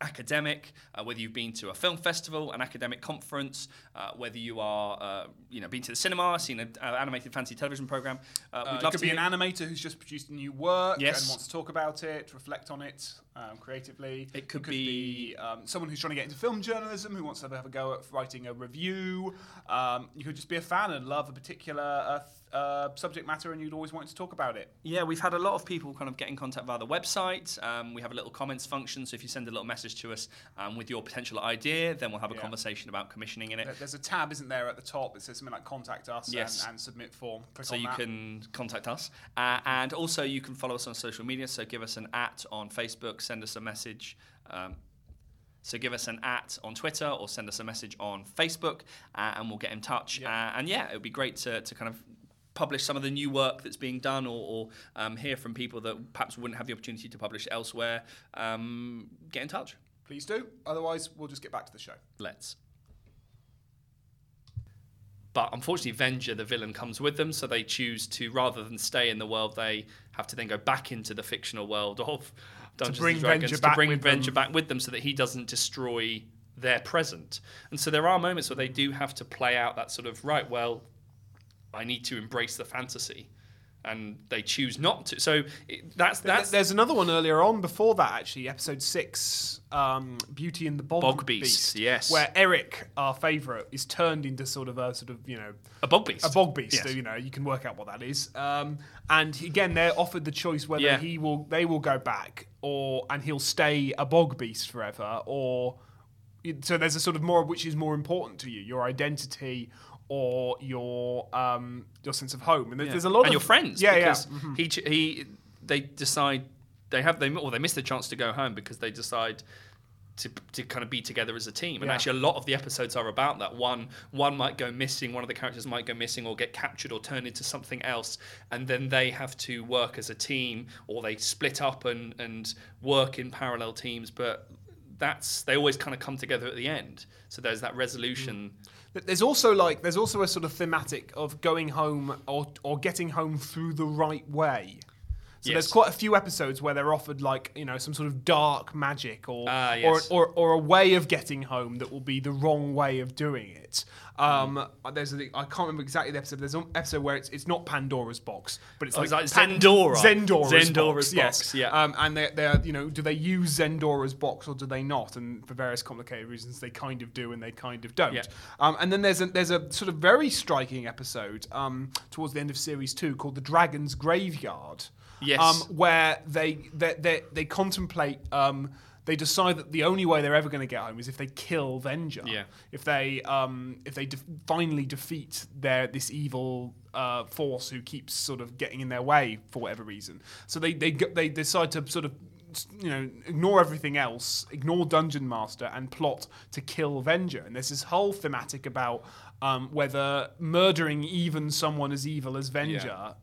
S1: academic, uh, whether you've been to a film festival, an academic conference, uh, whether you are, uh, you know, been to the cinema, seen an uh, animated fancy television program. Uh,
S2: Uh,
S1: we'd
S2: it
S1: love
S2: could
S1: to
S2: be an animator who's just produced a new work
S1: Yes.
S2: and wants to talk about it, reflect on it um, creatively.
S1: It could be-
S2: um, someone who's trying to get into film journalism who wants to have a go at writing a review. Um, you could just be a fan and love a particular uh, uh, subject matter, and you'd always want to talk about it.
S1: Yeah, we've had a lot of people kind of get in contact via the website. Um, we have a little comments function, so if you send a little message to us um, with your potential idea, then we'll have a
S2: Yeah.
S1: conversation about commissioning in it.
S2: There's a tab, isn't there, at the top that says something like "Contact Us"
S1: Yes.
S2: and, and submit form. Click
S1: So you
S2: that.
S1: can contact us, uh, and also you can follow us on social media. So give us an at on Facebook, send us a message. Um, so give us an at on Twitter or send us a message on Facebook, uh, and we'll get in touch.
S2: Yeah.
S1: Uh, and yeah, it would be great to, to kind of publish some of the new work that's being done, or, or um, hear from people that perhaps wouldn't have the opportunity to publish elsewhere. Um, get in touch.
S2: Please do. Otherwise, we'll just get back to the show.
S1: Let's. But unfortunately, Venger, the villain, comes with them, so they choose to, rather than stay in the world, they have to then go back into the fictional world of Dungeons
S2: bring
S1: and Dragons
S2: Venger
S1: to
S2: back
S1: bring
S2: with
S1: Venger
S2: them.
S1: back with them, so that he doesn't destroy their present. And so there are moments where they do have to play out that sort of right. Well, I need to embrace the fantasy, and they choose not to. So it, that's that's
S2: There's another one earlier on before that, actually, episode six, um, Beauty and the Bog,
S1: Bog Beast, yes.
S2: where Eric, our favourite, is turned into sort of a sort of you know
S1: a bog beast.
S2: a bog beast.
S1: Yes.
S2: So, you know, you can work out what that is. Um, and again, they're offered the choice whether
S1: Yeah.
S2: he will, they will go back, or and he'll stay a bog beast forever, or so there's a sort of more which is more important to you, your identity or your um, your sense of home. And there- there's a lot
S1: and
S2: of
S1: your friends.
S2: Yeah,
S1: because
S2: yeah. Mhm.
S1: He he they decide they have they or they miss the chance to go home because they decide. To, to kind of be together as a team, and
S2: Yeah.
S1: actually a lot of the episodes are about that. One one might go missing, one of the characters might go missing or get captured or turn into something else, and then they have to work as a team, or they split up and and work in parallel teams. But that's they always kind of come together at the end. So there's that resolution.
S2: But There's also like there's also a sort of thematic of going home or or getting home through the right way. So there's quite a few episodes where they're offered like you know some sort of dark magic or
S1: Ah, yes.
S2: or, or or a way of getting home that will be the wrong way of doing it. Um, there's a, I can't remember exactly the episode. There's an episode where it's it's not Pandora's box, but it's
S1: Oh,
S2: like,
S1: like
S2: Pan-
S1: Zendora.
S2: Zendora's,
S1: Zendora's
S2: box, yes.
S1: box, yeah.
S2: Um, and they they're you know do they use Zendora's box or do they not? And for various complicated reasons, they kind of do and they kind of don't.
S1: Yeah.
S2: Um, and then there's a there's a sort of very striking episode um, towards the end of series two called the Dragon's Graveyard.
S1: Yes.
S2: Um, where they they they, they contemplate. They decide that the only way they're ever going to get home is if they kill Venger.
S1: Yeah.
S2: If they um, if they de- finally defeat their this evil uh, force who keeps sort of getting in their way for whatever reason. So they they they decide to sort of you know ignore everything else, ignore Dungeon Master, and plot to kill Venger. And there's this whole thematic about um, whether murdering even someone as evil as Venger.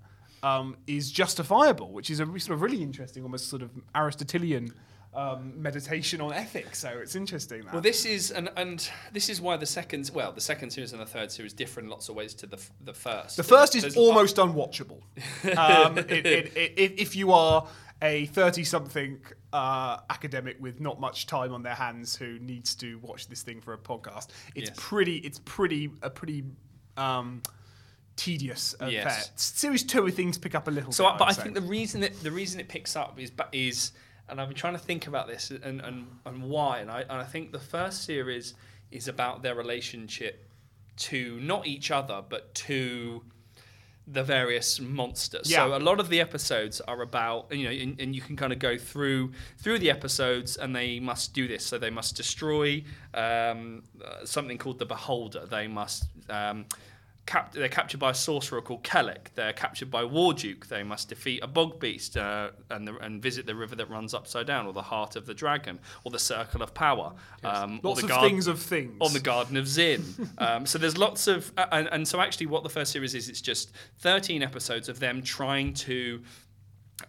S2: Um, is justifiable, which is a sort of really interesting, almost sort of Aristotelian um, meditation on ethics. So it's interesting. That.
S1: Well, this is and and this is why the second well the second series and the third series differ in lots of ways to the f- the first.
S2: The first is
S1: There's-
S2: almost unwatchable. [laughs] Um, it, it, it, if if you are a 30 something uh, academic with not much time on their hands who needs to watch this thing for a podcast, it's
S1: Yes.
S2: pretty, it's pretty, a pretty um, tedious affair.
S1: Yes.
S2: Series two, things pick up a little
S1: So,
S2: bit.
S1: But I
S2: say.
S1: think the reason that the reason it picks up is but is, and I've been trying to think about this and and, and why, and I and I think the first series is about their relationship to not each other but to the various monsters. So a lot of the episodes are about you know, and, and you can kind of go through through the episodes, and they must do this. So they must destroy um, uh, something called the Beholder. They must. Um, Cap- they're captured by a sorcerer called Kelek. They're captured by Warduke. They must defeat a bog beast uh, and, the, and visit the river that runs upside down, or the heart of the dragon, or the circle of power. Um, or
S2: lots
S1: the
S2: of things of things.
S1: on the Garden of Zinn. [laughs] um, so there's lots of, uh, and, and so actually, what the first series is, it's just 13 episodes of them trying to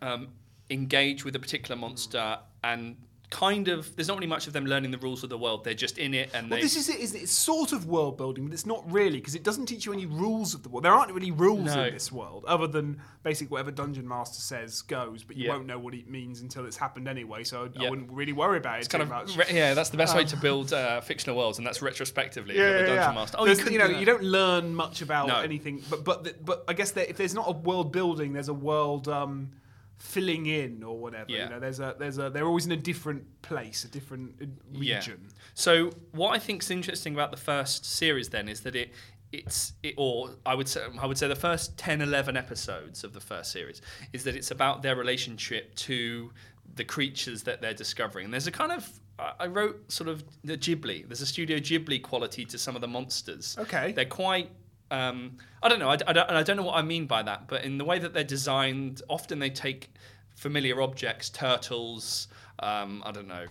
S1: um, engage with a particular monster and kind of. There's not really much of them learning the rules of the world. They're just in it, and
S2: Well,
S1: they.
S2: this is it. Is it's sort of world building, but it's not really because it doesn't teach you any rules of the world. There aren't really rules
S1: No.
S2: in this world, other than basically whatever dungeon master says goes. But you
S1: Yeah.
S2: won't know what it means until it's happened anyway. So I wouldn't really worry about it
S1: it's kind
S2: too
S1: of
S2: much.
S1: re- yeah, that's the best way to build uh, fictional worlds, and that's retrospectively.
S2: yeah, yeah,
S1: dungeon master. Oh, could
S2: you know,
S1: do
S2: you don't learn much about
S1: No.
S2: anything, but but the, but I guess there, if there's not a world building, there's a world um, filling in or whatever.
S1: Yeah.
S2: You know, there's a there's a they're always in a different place, a different uh, region.
S1: So what I think is interesting about the first series then is that it it's it, or I would say I would say the first 10 11 episodes of the first series is that it's about their relationship to the creatures that they're discovering. And there's a kind of I wrote sort of the Ghibli. There's a Studio Ghibli quality to some of the monsters.
S2: Okay.
S1: They're quite um, I don't know. I, I don't, I don't know what I mean by that, but in the way that they're designed, often they take familiar objects, turtles, um, I don't know,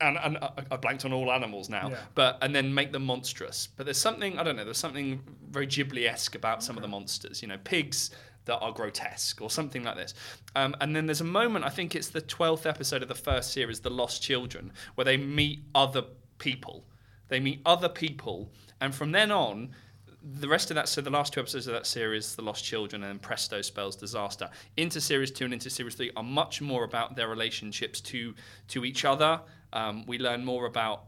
S1: and, and I, I blanked on all animals now,
S2: Yeah.
S1: but and then make them monstrous. But there's something I don't know. There's something very Ghibli-esque about some of the monsters. You know, pigs that are grotesque or something like this. Um, and then there's a moment. I think it's the twelfth episode of the first series, The Lost Children, where they meet other people. They meet other people, and from then on. The rest of that, so the last two episodes of that series, The Lost Children and Presto Spells Disaster, into series two and into series three are much more about their relationships to to each other. Um, we learn more about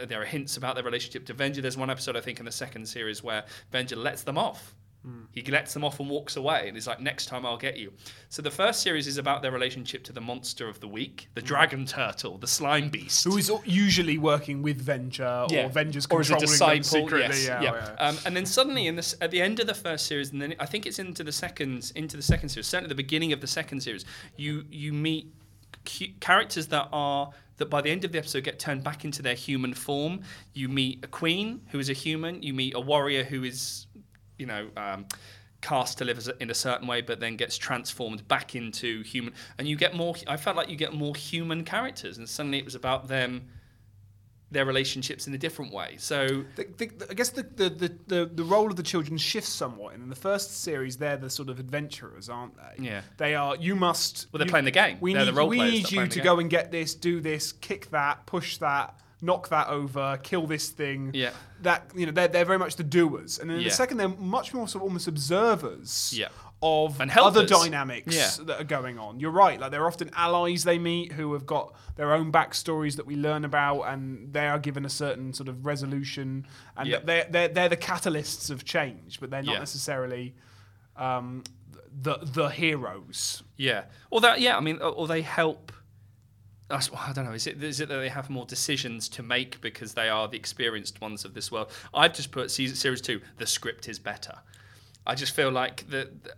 S1: uh, there are hints about their relationship to Venger. There's one episode I think in the second series where Venger lets them off. He lets them off and walks away, and he's like, "Next time I'll get you." So the first series is about their relationship to the monster of the week, the dragon turtle, the slime beast,
S2: Who is usually working with Venger or Venger's
S1: or a
S2: controlling them
S1: disciple,
S2: secretly?
S1: yes,
S2: yeah,
S1: yeah.
S2: oh, yeah.
S1: Um, and then suddenly, in this, at the end of the first series, and then I think it's into the second, into the second series. Certainly, the beginning of the second series, you you meet cu- characters that are that by the end of the episode get turned back into their human form. You meet a queen who is a human. You meet a warrior who is, you know. Um, cast to live in a certain way but then gets transformed back into human and you get more i felt like you get more human characters and suddenly it was about them their relationships in a different way so
S2: The, the, I guess the, the, the, the, role of the children shifts somewhat. And in the first series, they're the sort of adventurers, aren't they?
S1: Yeah.
S2: They are. You must.
S1: Well, they're
S2: you-
S1: playing the game.
S2: We
S1: They're
S2: need,
S1: the role
S2: we need you to
S1: the
S2: go and get this, do this, kick that, push that, knock that over, kill this thing.
S1: Yeah.
S2: That you know, they're, they're very much the doers. And then in
S1: Yeah.
S2: the second, they're much more sort of almost observers.
S1: Yeah.
S2: of
S1: And
S2: other dynamics
S1: Yeah.
S2: that are going on. You're right. Like they're often allies they meet who have got their own backstories that we learn about, and they are given a certain sort of resolution, and
S1: Yeah.
S2: they're, they're they're the catalysts of change, but they're not necessarily um, the the heroes.
S1: Yeah. Or that. Yeah. I mean, or they help. I don't know. Is it is it that they have more decisions to make because they are the experienced ones of this world? I've just put season series two. The script is better. I just feel like the, the-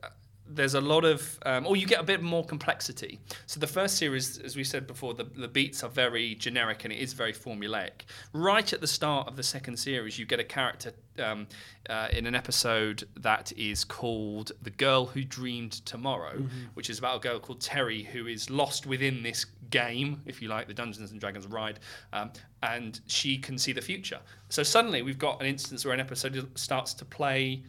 S1: there's a lot of, um, or you get a bit more complexity. So the first series, as we said before, the, the beats are very generic and it is very formulaic. Right at the start of the second series, you get a character um, uh, in an episode that is called "The Girl Who Dreamed Tomorrow," which is about a girl called Terry who is lost within this game, if you like, the Dungeons and Dragons ride, um, and she can see the future. So suddenly we've got an instance where an episode starts to play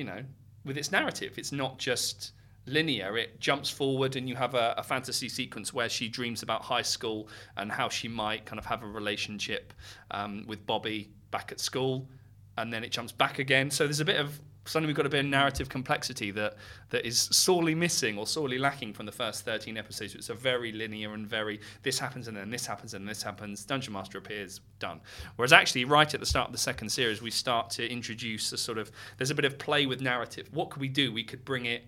S1: you know, with its narrative. It's not just linear. It jumps forward, and you have a, a fantasy sequence where she dreams about high school and how she might kind of have a relationship um, with Bobby back at school, and then it jumps back again. So there's a bit of suddenly we've got a bit of narrative complexity that that is sorely missing or sorely lacking from the first 13 episodes. It's a very linear and very this happens and then this happens and this happens. Dungeon Master appears, done. Whereas actually, right at the start of the second series, we start to introduce a sort of there's a bit of play with narrative. What could we do? We could bring it.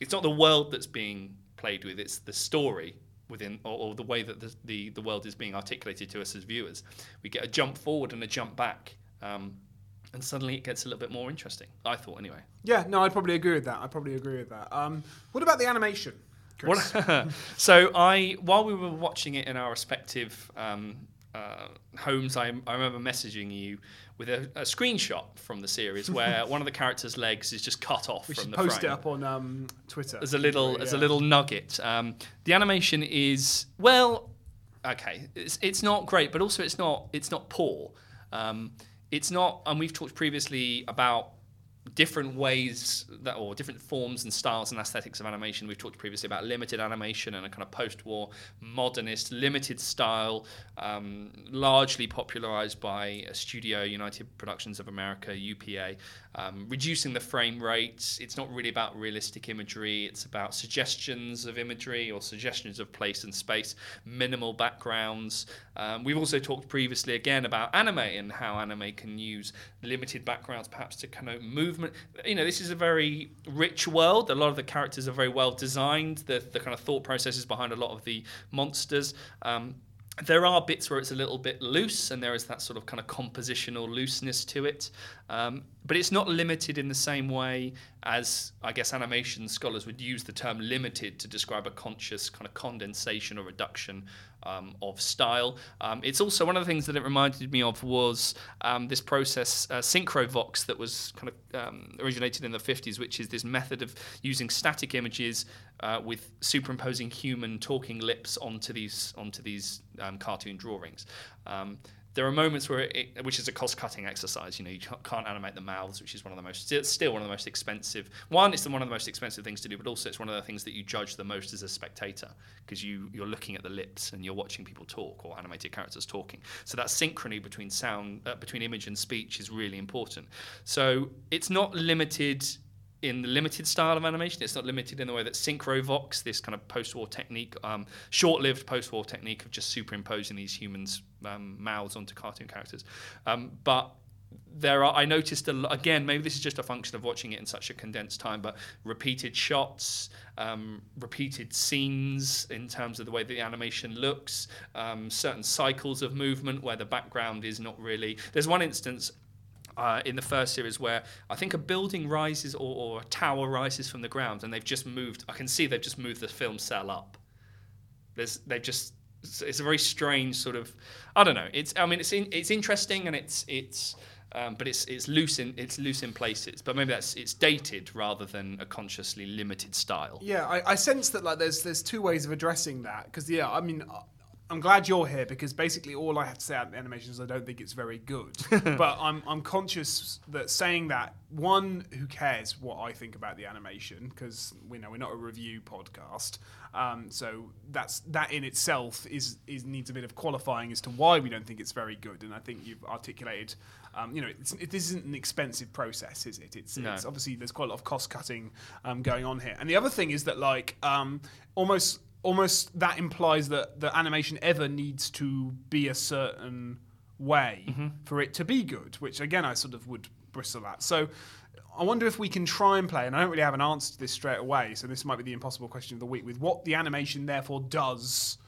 S1: It's not the world that's being played with; it's the story within or, or the way that the, the the world is being articulated to us as viewers. We get a jump forward and a jump back. Um, and suddenly it gets a little bit more interesting. I thought, anyway.
S2: Yeah, no, I'd probably agree with that. I'd probably agree with that. Um, what about the animation? Chris? [laughs]
S1: So I, while we were watching it in our respective um, uh, homes, I, I remember messaging you with a, a screenshot from the series where [laughs] one of the characters' legs is just cut off
S2: we
S1: from
S2: should
S1: the
S2: post
S1: frame.
S2: it up on um, Twitter.
S1: as a little as a little nugget. Um, the animation is well, okay. It's it's not great, but also it's not it's not poor. It's not, and we've talked previously about different ways that or different forms and styles and aesthetics of animation. We've talked previously about limited animation and a kind of post-war modernist limited style um, largely popularized by a studio united productions of america upa um, reducing the frame rates. It's not really about realistic imagery. It's about suggestions of imagery or suggestions of place and space minimal backgrounds um, we've also talked previously again about anime and how anime can use limited backgrounds perhaps to connote movement. You know, this is a very rich world. A lot of the characters are very well designed. The, the kind of thought processes behind a lot of the monsters. Um, there are bits where it's a little bit loose, and there is that sort of kind of compositional looseness to it. Um, but it's not limited in the same way as I guess animation scholars would use the term limited to describe a conscious kind of condensation or reduction um, of style. Um, it's also one of the things that it reminded me of was um, this process, uh, Syncro-Vox, that was kind of um, originated in the 50s, which is this method of using static images uh, with superimposing human talking lips onto these onto these um, cartoon drawings. There are moments where it, which is a cost-cutting exercise. You know, you can't, animate the mouths, which is one of the most still one of the most expensive. One, it's one of the most expensive things to do, but also it's one of the things that you judge the most as a spectator because you you're looking at the lips and you're watching people talk or animated characters talking. So that synchrony between sound, uh, between image and speech is really important. So it's not limited in the limited style of animation. It's not limited in the way that Syncro-Vox, this kind of post-war technique, um, short-lived post-war technique of just superimposing these humans' um, mouths onto cartoon characters. Um, but there are, I noticed a again, maybe this is just a function of watching it in such a condensed time, but repeated shots, um, repeated scenes in terms of the way the animation looks, um, certain cycles of movement where the background is not really. There's one instance uh, in the first series where I think a building rises or, or a tower rises from the ground and they've just moved. I can see they've just moved the film cell up. There's they've just it's, it's a very strange sort of I don't know. It's I mean it's in, it's interesting and it's it's um, but it's it's loose in it's loose in places. But maybe that's it's dated rather than a consciously limited style.
S2: Yeah, I, I sense that like there's there's two ways of addressing that because yeah, I mean, I'm glad you're here because basically all I have to say about the animation is I don't think it's very good. [laughs] but I'm I'm conscious that saying that one, who cares what I think about the animation because we know we're not a review podcast. Um, so that's that in itself is is needs a bit of qualifying as to why we don't think it's very good. And I think you've articulated. Um, you know, it's, it, this isn't an expensive process, is it? It's,
S1: No.
S2: it's obviously there's quite a lot of cost cutting um, going on here. And the other thing is that like um, almost almost that implies that the animation ever needs to be a certain way mm-hmm. for it to be good, which again I sort of would bristle at. So I wonder if we can try and play, and I don't really have an answer to this straight away, so this might be the impossible question of the week, with what the animation therefore does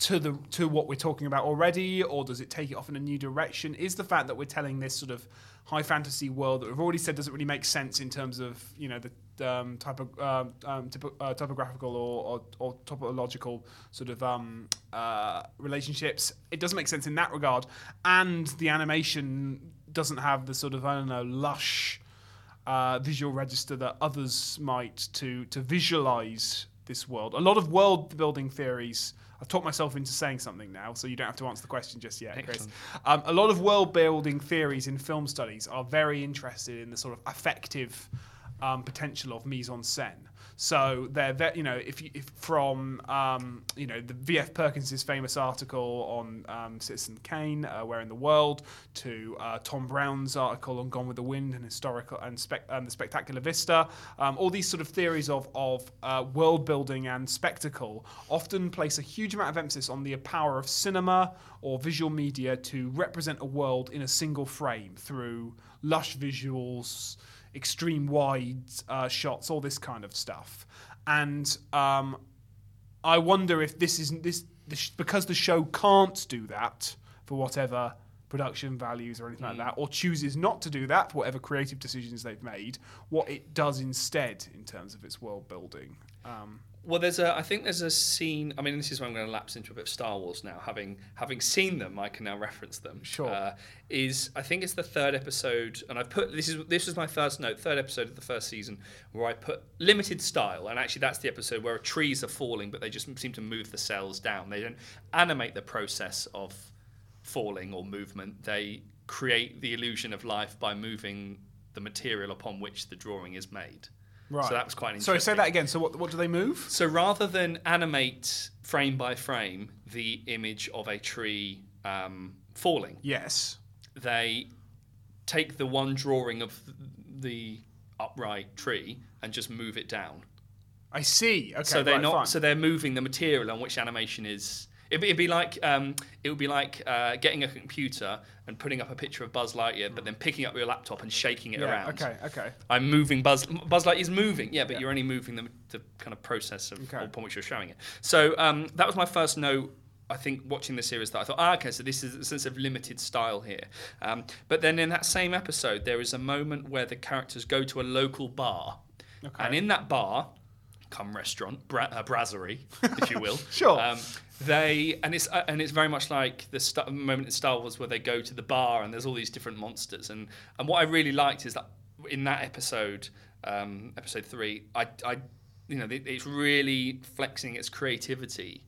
S2: to the to what we're talking about already, or does it take it off in a new direction? Is the fact that we're telling this sort of high fantasy world that we've already said doesn't really make sense in terms of you know the um, of um, um, typo, uh, topographical or, or, or topological sort of um, uh, relationships? It doesn't make sense in that regard, and the animation doesn't have the sort of I don't know lush uh, visual register that others might to to visualize this world. A lot of world building theories. I've taught myself into saying something now, so you don't have to answer the question just yet, Chris. Um, a lot of world building theories in film studies are very interested in the sort of affective um, potential of mise en scène. So they're, you know, if, you, if from um, you know the V.F. Perkins's famous article on um, Citizen Kane, uh, Where in the World, to uh, Tom Brown's article on Gone with the Wind and historical and spec- um, the Spectacular Vista, um, all these sort of theories of of uh, world building and spectacle often place a huge amount of emphasis on the power of cinema or visual media to represent a world in a single frame through lush visuals extreme wide uh, shots, all this kind of stuff. And um, I wonder if this is this, this because the show can't do that for whatever production values or anything like that, or chooses not to do that for whatever creative decisions they've made, what it does instead in terms of its world building. Um,
S1: Well, there's a. I think there's a scene. I mean, this is where I'm going to lapse into a bit of Star Wars now. Having having seen them, I can now reference them.
S2: Sure.
S1: Uh, is I think it's the third episode, and I've put this is this was my first note, third episode of the first season, where I put limited style, and actually that's the episode where trees are falling, but they just seem to move the cells down. They don't animate the process of falling or movement. They create the illusion of life by moving the material upon which the drawing is made.
S2: Right.
S1: So that was quite
S2: Sorry,
S1: interesting.
S2: say that again. So what, what do they move?
S1: So rather than animate frame by frame the image of a tree um, falling,
S2: Yes.
S1: they take the one drawing of the upright tree and just move it down.
S2: I see. Okay.
S1: so they're
S2: right,
S1: not.
S2: fine.
S1: So they're moving the material on which animation is. It'd be, it'd be like um, it would be like uh, getting a computer and putting up a picture of Buzz Lightyear, but then picking up your laptop and shaking it
S2: yeah,
S1: around.
S2: Okay. Okay.
S1: I'm moving Buzz. Buzz Lightyear's moving, yeah, but you're only moving the, the kind of process of
S2: Okay.
S1: upon which you're showing it. So um, that was my first note. I think watching the series that I thought, ah, okay, so this is a sense of limited style here. Um, but then in that same episode, there is a moment where the characters go to a local bar, and in that bar, come restaurant, bra- uh, brasserie, if you will. [laughs]
S2: Sure.
S1: Um, they and it's uh, and it's very much like the st- moment in Star Wars where they go to the bar and there's all these different monsters and and what I really liked is that in that episode, um, episode three, I, I you know it's really flexing its creativity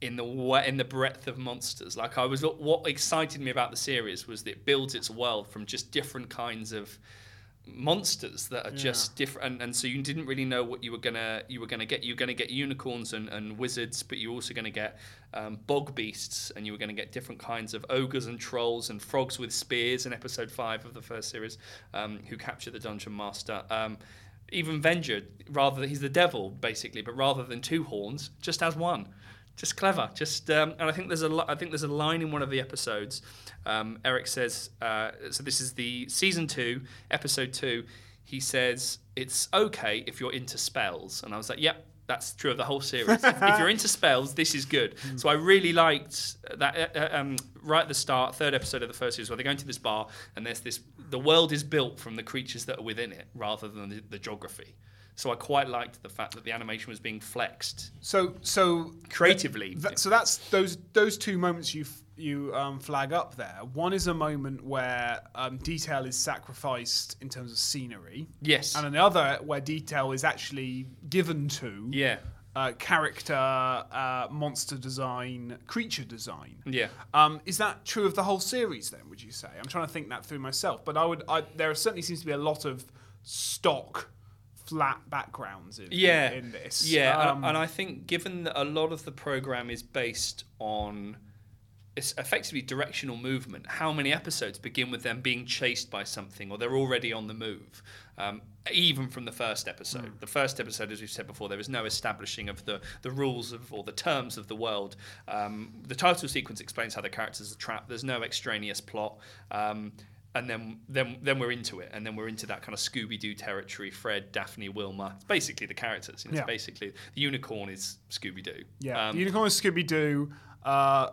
S1: in the wa- in the breadth of monsters. Like I was, what excited me about the series was that it builds its world from just different kinds of monsters that are just different and, and so you didn't really know what you were gonna you were gonna get. You were gonna get unicorns and, and wizards but you're also gonna get um, bog beasts and you were gonna get different kinds of ogres and trolls and frogs with spears in episode five of the first series um, who capture the dungeon master. Um, even Venger rather he's the devil basically but rather than two horns just has one just clever. Just um, and I think there's a li- I think there's a line in one of the episodes. Um, Eric says uh, so. This is the season two, episode two. He says it's okay if you're into spells, and I was like, yep. That's true of the whole series. if, you're into spells, this is good. [laughs] So I really liked that uh, uh, um, right at the start, third episode of the first series, where they're going to this bar and there's this. The world is built from the creatures that are within it, rather than the, the geography. So I quite liked the fact that the animation was being flexed
S2: So so
S1: creatively.
S2: That, so that's those those two moments you f- you um, flag up there. One is a moment where um, detail is sacrificed in terms of scenery,
S1: yes.
S2: and another where detail is actually given to
S1: Yeah.
S2: uh, character, uh, monster design, creature design.
S1: Yeah.
S2: Um, is that true of the whole series? Then, would you say? I'm trying to think that through myself, but I would. I, there certainly seems to be a lot of stock, flat backgrounds in,
S1: yeah,
S2: in this.
S1: Yeah,
S2: Um,
S1: and, and I think given that a lot of the program is based on it's effectively directional movement. How many episodes begin with them being chased by something, or they're already on the move? Um, even from the first episode,
S2: Hmm.
S1: the first episode, as we've said before, there is no establishing of the the rules of or the terms of the world. Um, the title sequence explains how the characters are trapped. There's no extraneous plot. Um, and then, then, then we're into it, and then we're into that kind of Scooby Doo territory. Fred, Daphne, Wilma. It's basically the characters. You know,
S2: Yeah.
S1: It's basically the unicorn is Scooby Doo.
S2: yeah,
S1: Um,
S2: the Unicorn is Scooby Doo. Uh,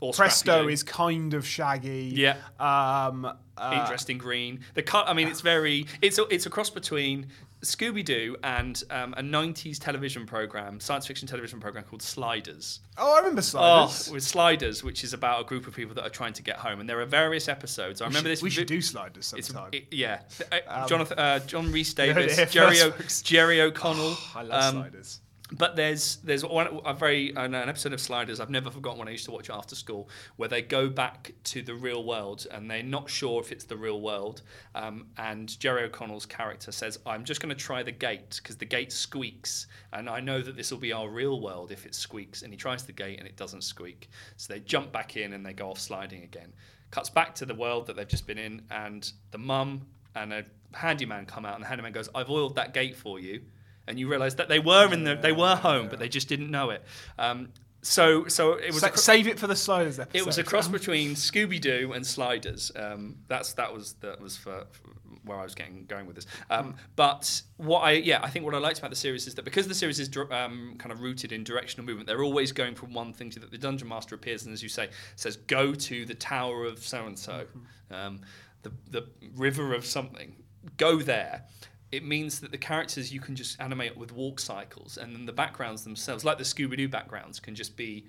S1: or
S2: Presto is kind of Shaggy.
S1: Yeah.
S2: Um, uh,
S1: dressed in green. The cut. I mean, it's very. It's a, it's a cross between Scooby Doo and um, a '90s television program, science fiction television program called Sliders.
S2: oh, I remember Sliders.
S1: Oh, with Sliders, which is about a group of people that are trying to get home, and there are various episodes. I
S2: we
S1: remember
S2: should,
S1: this.
S2: we should do Sliders sometime.
S1: it- yeah, Uh, Jonathan, uh, John
S2: Reese [laughs]
S1: Davis,
S2: here
S1: Jerry, o. Jerry O'Connell.
S2: I love
S1: um,
S2: Sliders.
S1: But there's there's one a very an episode of Sliders I've never forgotten when I used to watch after school where they go back to the real world and they're not sure if it's the real world um, and Jerry O'Connell's character says I'm just going to try the gate because the gate squeaks and I know that this will be our real world if it squeaks and he tries the gate and it doesn't squeak. So they jump back in and they go off sliding again. Cuts back to the world that they've just been in and the mum and a handyman come out and the handyman goes I've oiled that gate for you and you realise that they were in the they were home, but they just didn't know it. Um, so so it was
S2: Sa- save it for the Sliders episode.
S1: it was a cross between Scooby Doo and Sliders. Um, that's that was that was for, for where I was getting going with this. Um, but what I yeah I think what I liked about the series is that because the series is um, kind of rooted in directional movement, they're always going from one thing to that. The dungeon master appears and as you say says go to the tower of so and so, the the river of something. Go there it means that the characters you can just animate with walk cycles, and then the backgrounds themselves, like the Scooby Doo backgrounds, can just be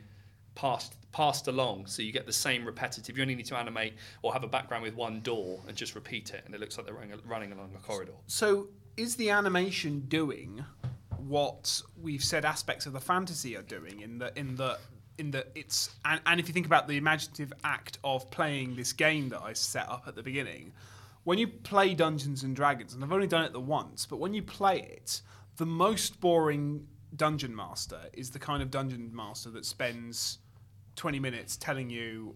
S1: passed passed along. So you get the same repetitive. You only need to animate or have a background with one door and just repeat it, and it looks like they're running, running along a corridor.
S2: So, is the animation doing what we've said aspects of the fantasy are doing in the in the in the it's and, and if you think about the imaginative act of playing this game that I set up at the beginning, when you play Dungeons and Dragons, and I've only done it the once, but when you play it, the most boring dungeon master is the kind of dungeon master that spends 20 minutes telling you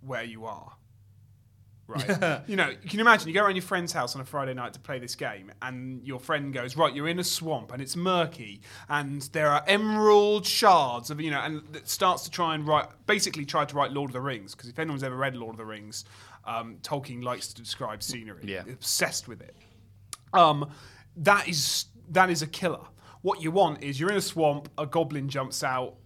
S2: where you are right? [laughs] you know, you can imagine you go around your friend's house on a Friday night to play this game, and your friend goes, "Right, you're in a swamp, and it's murky, and there are emerald shards of you know," and it starts to try and write, basically try to write Lord of the Rings, because if anyone's ever read Lord of the Rings, um, Tolkien likes to describe scenery,
S1: Yeah.
S2: obsessed with it. Um, that is that is a killer. What you want is you're in a swamp, a goblin jumps out,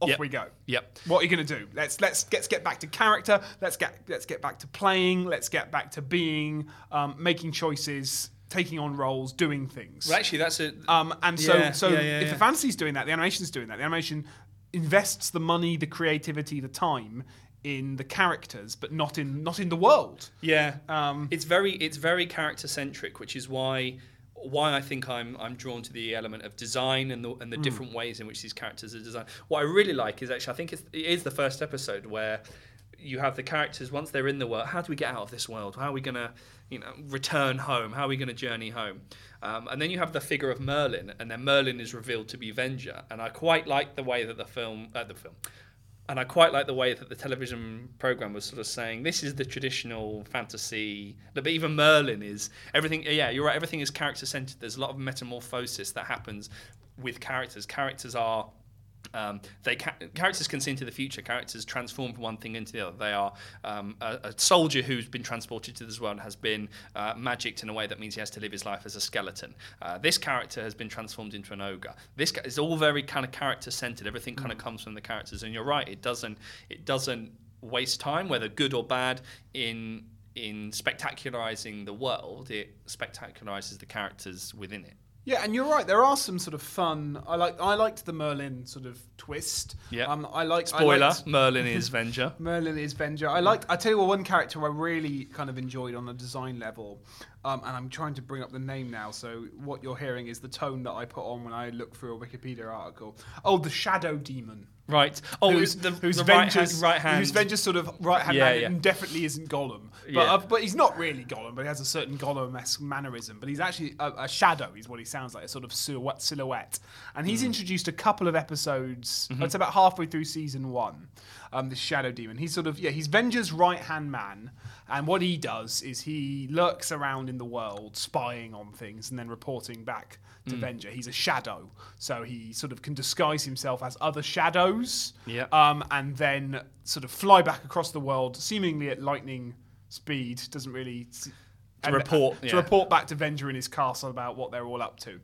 S2: off
S1: Yep.
S2: we go.
S1: Yep.
S2: What are you going to do? Let's let's let's get back to character. Let's get let's get back to playing. Let's get back to being, um, making choices, taking on roles, doing things.
S1: Well, actually, that's it.
S2: Um, and so
S1: Yeah,
S2: so
S1: yeah, yeah,
S2: if
S1: yeah.
S2: the fantasy's doing that, the animation's doing that. The animation invests the money, the creativity, the time in the characters, but not in not in the world.
S1: Yeah,
S2: Um,
S1: it's very it's very character centric, which is why why I think I'm I'm drawn to the element of design and the and the
S2: Hmm.
S1: different ways in which these characters are designed. What I really like is actually I think it's, it is the first episode where you have the characters once they're in the world. How do we get out of this world? How are we gonna you know return home? How are we gonna journey home? Um, and then you have the figure of Merlin, and then Merlin is revealed to be Venger. And I quite like the way that the film uh, the film and I quite like the way that the television program was sort of saying this is the traditional fantasy. But even Merlin is everything. Yeah, you're right. Everything is character centered. There's a lot of metamorphosis that happens with characters. Characters are. Um, they ca- characters can see into the future. Characters transform from one thing into the other. They are um, a, a soldier who's been transported to this world and has been uh, magicked in a way that means he has to live his life as a skeleton. Uh, this character has been transformed into an ogre. This ca- is all very kind of character centered. Everything kind of comes from the characters. And you're right. It doesn't. It doesn't waste time, whether good or bad, in in spectacularizing the world. It spectacularizes the characters within it.
S2: Yeah, and you're right. There are some sort of fun. I like. I liked the Merlin sort of twist.
S1: Yeah.
S2: Um, I like. I
S1: Spoiler:
S2: liked- [laughs]
S1: Merlin is Venger.
S2: Merlin is Venger. I liked. I tell you what, one character I really kind of enjoyed on a design level Um, and I'm trying to bring up the name now. So what you're hearing is the tone that I put on when I look through a Wikipedia article. Oh, the Shadow Demon.
S1: Right. Oh,
S2: who's,
S1: the,
S2: who's
S1: the right hand, right hand.
S2: who's Venger's sort of right hand
S1: Yeah,
S2: man
S1: yeah.
S2: and definitely isn't Gollum. But
S1: Yeah.
S2: uh, but he's not really Gollum, but he has a certain Gollum-esque mannerism. But he's actually a, a shadow, is what he sounds like, a sort of silhouette. silhouette. And he's introduced a couple of episodes.
S1: Mm-hmm.
S2: It's about halfway through season one. Um, the Shadow Demon. He's sort of yeah, he's Venger's right hand man. And what he does is he lurks around in the world, spying on things, and then reporting back to
S1: Hmm.
S2: Venger. He's a shadow, so he sort of can disguise himself as other shadows
S1: Yeah.
S2: um, and then sort of fly back across the world, seemingly at lightning speed. Doesn't really to
S1: report,
S2: to
S1: yeah.
S2: report back to Venger in his castle about what they're all up to,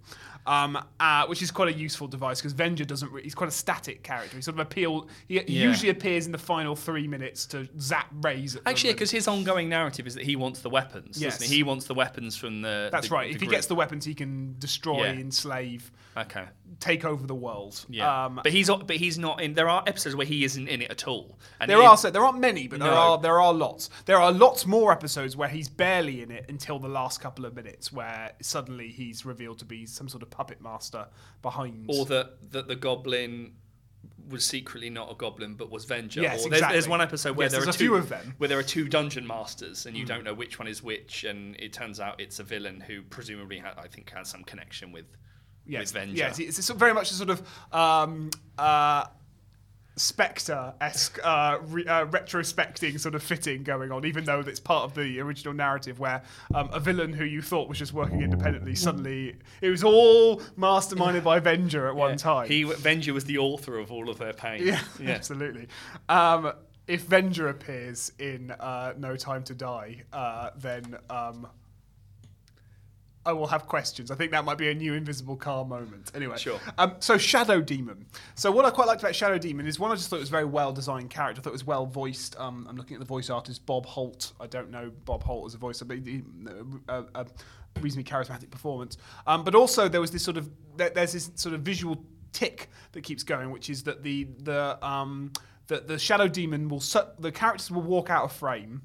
S2: um, uh, which is quite a useful device because Venger doesn't. Re- he's quite a static character. He sort of appeal. He,
S1: Yeah.
S2: usually appears in the final three minutes to zap rays. At
S1: Actually, because his ongoing narrative is that he wants the weapons.
S2: Yes.
S1: Doesn't he? he wants the weapons from the.
S2: that's
S1: the-
S2: right. If he gets the weapons, he can destroy,
S1: Yeah.
S2: enslave,
S1: Okay.
S2: take over the world.
S1: Yeah.
S2: Um,
S1: but he's but he's not in. There are episodes where he isn't in it at all. And
S2: There
S1: he-
S2: are so there aren't many, but there are there are lots. There are lots more episodes where he's barely in it until the last couple of minutes, where suddenly he's revealed to be some sort of puppet master behind.
S1: or that that the goblin was secretly not a goblin but was Venger.
S2: Yes,
S1: or there's, there's one episode where
S2: Yes,
S1: there are two
S2: few of them.
S1: Where there are two dungeon masters and you don't know which one is which, and it turns out it's a villain who presumably ha- I think has some connection with
S2: yes,
S1: with Venger.
S2: yes, it's, it's very much a sort of um, uh, Spectre-esque uh, re- uh, retrospecting sort of fitting going on, even though it's part of the original narrative where um, a villain who you thought was just working independently suddenly it was all masterminded by Venger at one time.
S1: He Venger was the author of all of their pain.
S2: Yeah, [laughs] absolutely. Um, if Venger appears in uh, No Time to Die, uh, then um, I will have questions. I think that might be a new Invisible Car moment. Anyway,
S1: Sure.
S2: Um, so Shadow Demon. So what I quite liked about Shadow Demon is one I just thought it was a very well designed character. I thought it was well voiced. Um, I'm looking at the voice artist Bob Holt. I don't know Bob Holt as a voice, but he, uh, uh, reasonably charismatic performance. Um, but also there was this sort of there's this sort of visual tick that keeps going, which is that the the um, that the shadow demon will su- the characters will walk out of frame,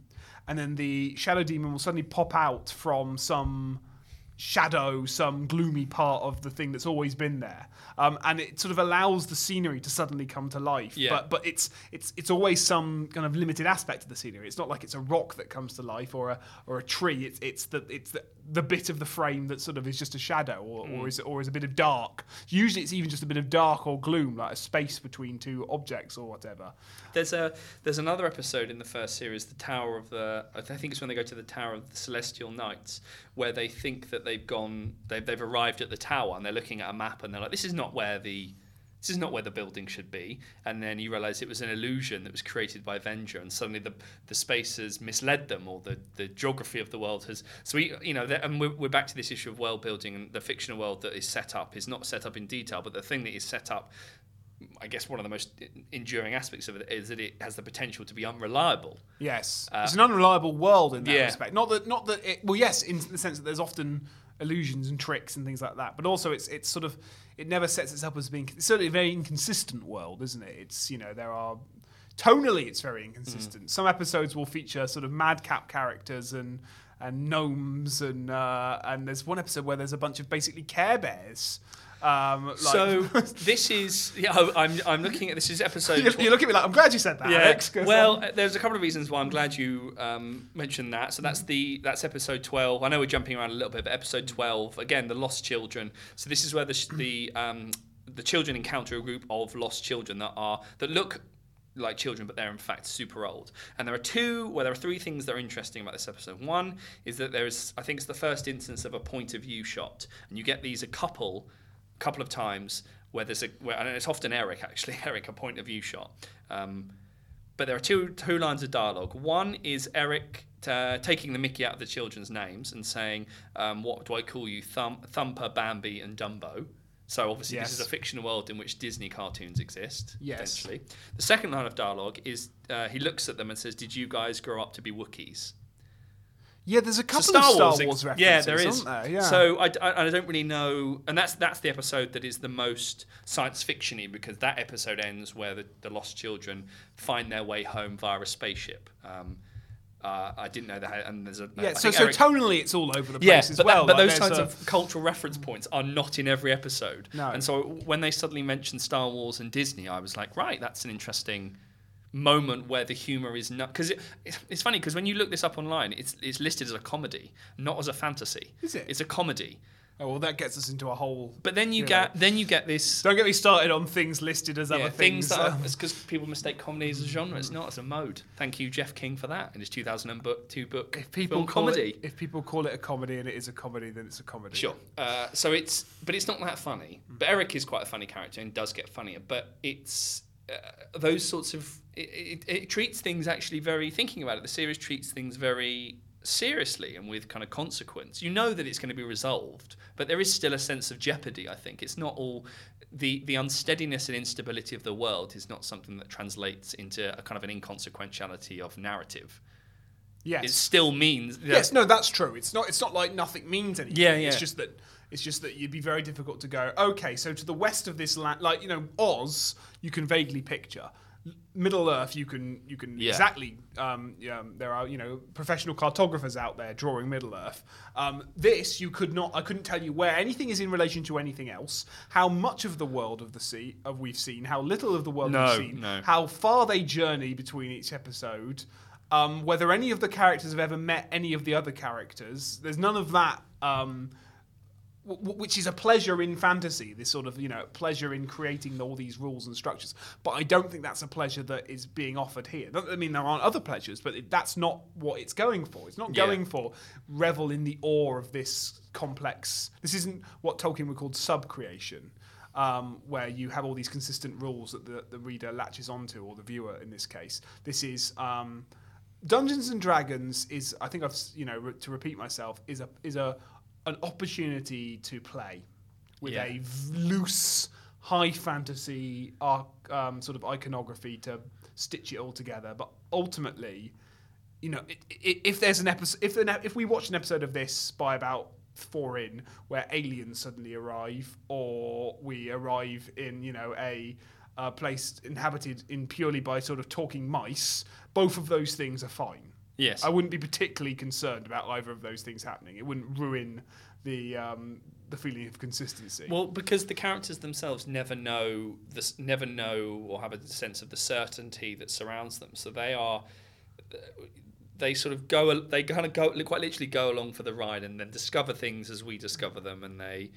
S2: and then the shadow demon will suddenly pop out from some shadow, some gloomy part of the thing that's always been there, um, and it sort of allows the scenery to suddenly come to life.
S1: Yeah.
S2: But but it's it's it's always some kind of limited aspect of the scenery. It's not like it's a rock that comes to life or a or a tree. It's it's the it's the, the bit of the frame that sort of is just a shadow or, or mm. is or is a bit of dark. Usually it's even just a bit of dark or gloom, like a space between two objects or whatever.
S1: There's a there's another episode in the first series, the Tower of the I think it's when they go to the Tower of the Celestial Knights, where they think that they've gone they've they've arrived at the tower and they're looking at a map and they're like, this is not where the this is not where the building should be. And then you realise it was an illusion that was created by Venger, and suddenly the the space has misled them, or the, the geography of the world has. So we, you know, and we're, we're back to this issue of world building, and the fictional world that is set up is not set up in detail, but the thing that is set up I guess one of the most enduring aspects of it is that it has the potential to be unreliable.
S2: Yes, it's an unreliable world in that
S1: Uh, yeah.
S2: respect. Not that, not that. It, well, yes, in the sense that there's often illusions and tricks and things like that, but also it's it's sort of it never sets itself as being. It's certainly a very inconsistent world, isn't it? It's you know there are tonally it's very inconsistent. Some episodes will feature sort of madcap characters and and gnomes and uh, and there's one episode where there's a bunch of basically Care Bears. Um, like,
S1: So [laughs] this is yeah. I'm I'm looking at this is episode.
S2: you, look at me like I'm glad you said that. Alex. 'cause,
S1: Well, uh, there's a couple of reasons why I'm glad you um, mentioned that. So that's the that's episode 12. I know we're jumping around a little bit, but episode 12 again, the lost children. So this is where the the um, the children encounter a group of lost children that are that look like children, but they're in fact super old. And there are two, well, there are three things that are interesting about this episode. One is that there is, I think it's the first instance of a point of view shot, and you get these a couple, couple of times where there's a, where, and it's often Eric actually, [laughs] Eric, a point of view shot. Um, but there are two two lines of dialogue. One is Eric uh, taking the Mickey out of the children's names and saying, um, "What do I call you? Thump, Thumper, Bambi, and Dumbo." So obviously, this is a fictional world in which Disney cartoons exist.
S2: Yes.
S1: Essentially, the second line of dialogue is uh, he looks at them and says, "Did you guys grow up to be Wookiees?"
S2: Yeah, there's a couple
S1: So
S2: of Star
S1: ex-
S2: Wars references.
S1: Yeah, there is.
S2: There? Yeah.
S1: So I, I, I don't really know, and that's that's the episode that is the most science fictiony because that episode ends where the, the lost children find their way home via a spaceship. Um, Uh, I didn't know that, and there's a
S2: Yeah, so so
S1: Eric-
S2: tonally it's all over the place
S1: yeah,
S2: as
S1: but,
S2: well.
S1: that, but
S2: like
S1: those kinds
S2: a-
S1: of cultural reference points are not in every episode.
S2: No.
S1: And so when they suddenly mentioned Star Wars and Disney, I was like, right, that's an interesting moment where the humor is not because it, it's, it's funny because when you look this up online, it's it's listed as a comedy, not as a fantasy.
S2: Is it?
S1: It's a comedy.
S2: Oh well, that gets us into a whole.
S1: But then you
S2: know.
S1: get then you get this
S2: Don't get me started on things listed as
S1: yeah,
S2: other
S1: things
S2: things.
S1: that
S2: uh,
S1: are, it's because people mistake comedy as a genre. It's not as a mode. Thank you, Geoff King, for that in his 2002 book.
S2: if people call
S1: comedy.
S2: it, if people call it a comedy and it is a comedy, then it's a comedy.
S1: Sure. Uh, so it's, but it's not that funny. But Eric is quite a funny character and does get funnier. But it's uh, those sorts of. It, it, it treats things actually very. Thinking about it, the series treats things very seriously and with kind of consequence. You know that it's going to be resolved, but there is still a sense of jeopardy. I think it's not all. The, the unsteadiness and instability of the world is not something that translates into a kind of an inconsequentiality of narrative.
S2: Yes.
S1: It still means
S2: Yes, no, that's true. It's not. It's not like nothing means anything.
S1: Yeah, yeah.
S2: It's just that. It's just that you'd be very difficult to go. Okay, so to the west of this land, like you know, Oz, you can vaguely picture. Middle Earth, you can you can
S1: Yeah.
S2: exactly. Um, yeah, there are you know professional cartographers out there drawing Middle Earth. Um, this you could not. I couldn't tell you where anything is in relation to anything else. How much of the world of the sea of we've seen. How little of the world
S1: No,
S2: we've seen.
S1: no.
S2: How far they journey between each episode. Um, whether any of the characters have ever met any of the other characters, there's none of that. Um, which is a pleasure in fantasy, this sort of you know pleasure in creating all these rules and structures. But I don't think that's a pleasure that is being offered here. I mean, there aren't other pleasures, but it, that's not what it's going for. It's not
S1: Yeah.
S2: going for revel in the awe of this complex. This isn't what Tolkien would call sub-creation. Um, where you have all these consistent rules that the, the reader latches onto, or the viewer in this case. This is um, Dungeons and Dragons is I think I've you know re- to repeat myself is a is a an opportunity to play with
S1: Yeah.
S2: a v- loose high fantasy arc, um, sort of iconography to stitch it all together. But ultimately, you know, if there's an episode, if an, if we watch an episode of this by about four in, where aliens suddenly arrive, or we arrive in, you know, a uh, place inhabited in purely by sort of talking mice, both of those things are fine.
S1: Yes.
S2: I wouldn't be particularly concerned about either of those things happening. It wouldn't ruin the um, the feeling of consistency.
S1: Well, because the characters themselves never know this, never know or have a sense of the certainty that surrounds them. So they are, they sort of go, they kind of go, quite literally go along for the ride and then discover things as we discover them, and they,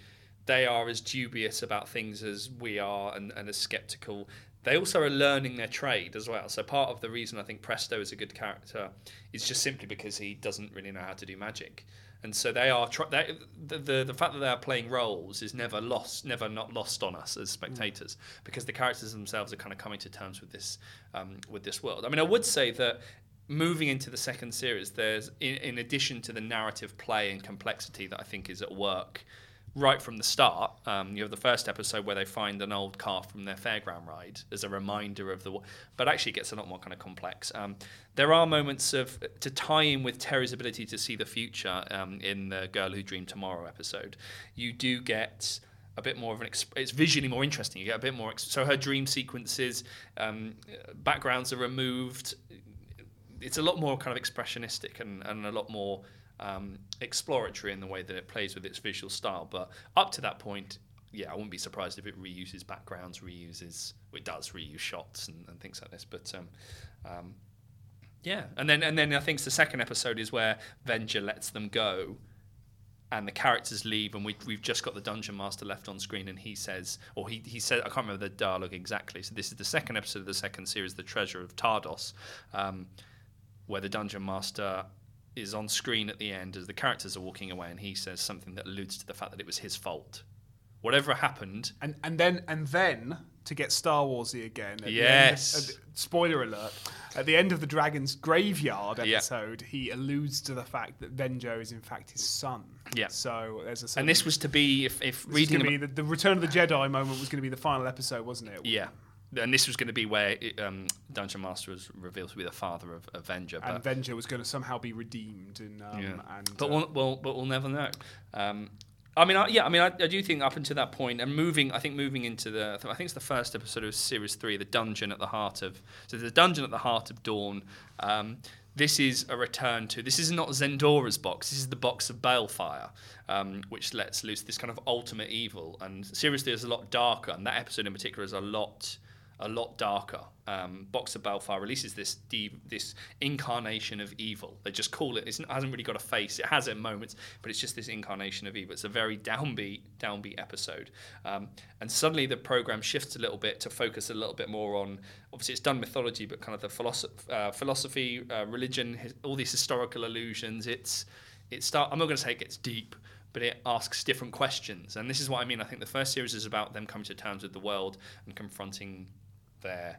S1: they are as dubious about things as we are, and, and as skeptical. They also are learning their trade as well. So part of the reason I think Presto is a good character is just simply because he doesn't really know how to do magic. And so they are tr- they, the, the the fact that they are playing roles is never lost never not lost on us as spectators because the characters themselves are kind of coming to terms with this um, with this world. I mean i would say that moving into the second series there's in, in addition to the narrative play and complexity that i think is at work right from the start. Um, you have the first episode where they find an old car from their fairground ride as a reminder of the, but actually it gets a lot more kind of complex. Um, there are moments of to tie in with Terry's ability to see the future um, in the Girl Who Dreamed Tomorrow episode. You do get a bit more of an exp- it's visually more interesting you get a bit more so her dream sequences um, backgrounds are removed it's a lot more kind of expressionistic and, and a lot more um, exploratory in the way that it plays with its visual style. But up to that point, yeah, I wouldn't be surprised if it reuses backgrounds, reuses, it does reuse shots and, and things like this. But um, um, yeah, and then and then I think the second episode is where Venger lets them go. And the characters leave, and we, we've just got the dungeon master left on screen, and he says, or he, he said, I can't remember the dialogue exactly. So this is the second episode of the second series, The Treasure of Tardos, um, where the dungeon master is on screen at the end as the characters are walking away, and he says something that alludes to the fact that it was his fault. Whatever happened,
S2: and and then and then to get Star Warsy again.
S1: Yes.
S2: End, spoiler alert. At the end of the Dragon's Graveyard
S1: Yeah.
S2: episode, he alludes to the fact that Venger is in fact his son.
S1: Yeah.
S2: So there's a.
S1: and this was to be if, if reading
S2: gonna
S1: about-
S2: be the, the Return of the Jedi moment was going to be the final episode, wasn't it?
S1: yeah. And this was going to be where it, um, Dungeon Master was revealed to be the father of Avenger.
S2: And Venger was going to somehow be redeemed, and um,
S1: yeah.
S2: and
S1: but
S2: uh,
S1: we'll, we'll, but we'll never know. Um, I mean, I, yeah, I mean, I, I do think up until that point, and moving, I think moving into the, I think it's the first episode of series three, the dungeon at the heart of, so the dungeon at the heart of Dawn. Um, this is a return to this is not Zendora's box. This is the box of Balefire, um, which lets loose this kind of ultimate evil. And seriously, is a lot darker. And that episode in particular is a lot a lot darker. Um, Box of Balefire releases this de- this incarnation of evil. They just call it. It hasn't really got a face. It has it moments, but it's just this incarnation of evil. It's a very downbeat downbeat episode. Um, and suddenly the program shifts a little bit to focus a little bit more on. Obviously, it's done mythology, but kind of the philosophy, uh, philosophy, uh, religion, his, all these historical allusions. It's it start. I'm not going to say it gets deep, but it asks different questions. And this is what I mean. I think the first series is about them coming to terms with the world and confronting their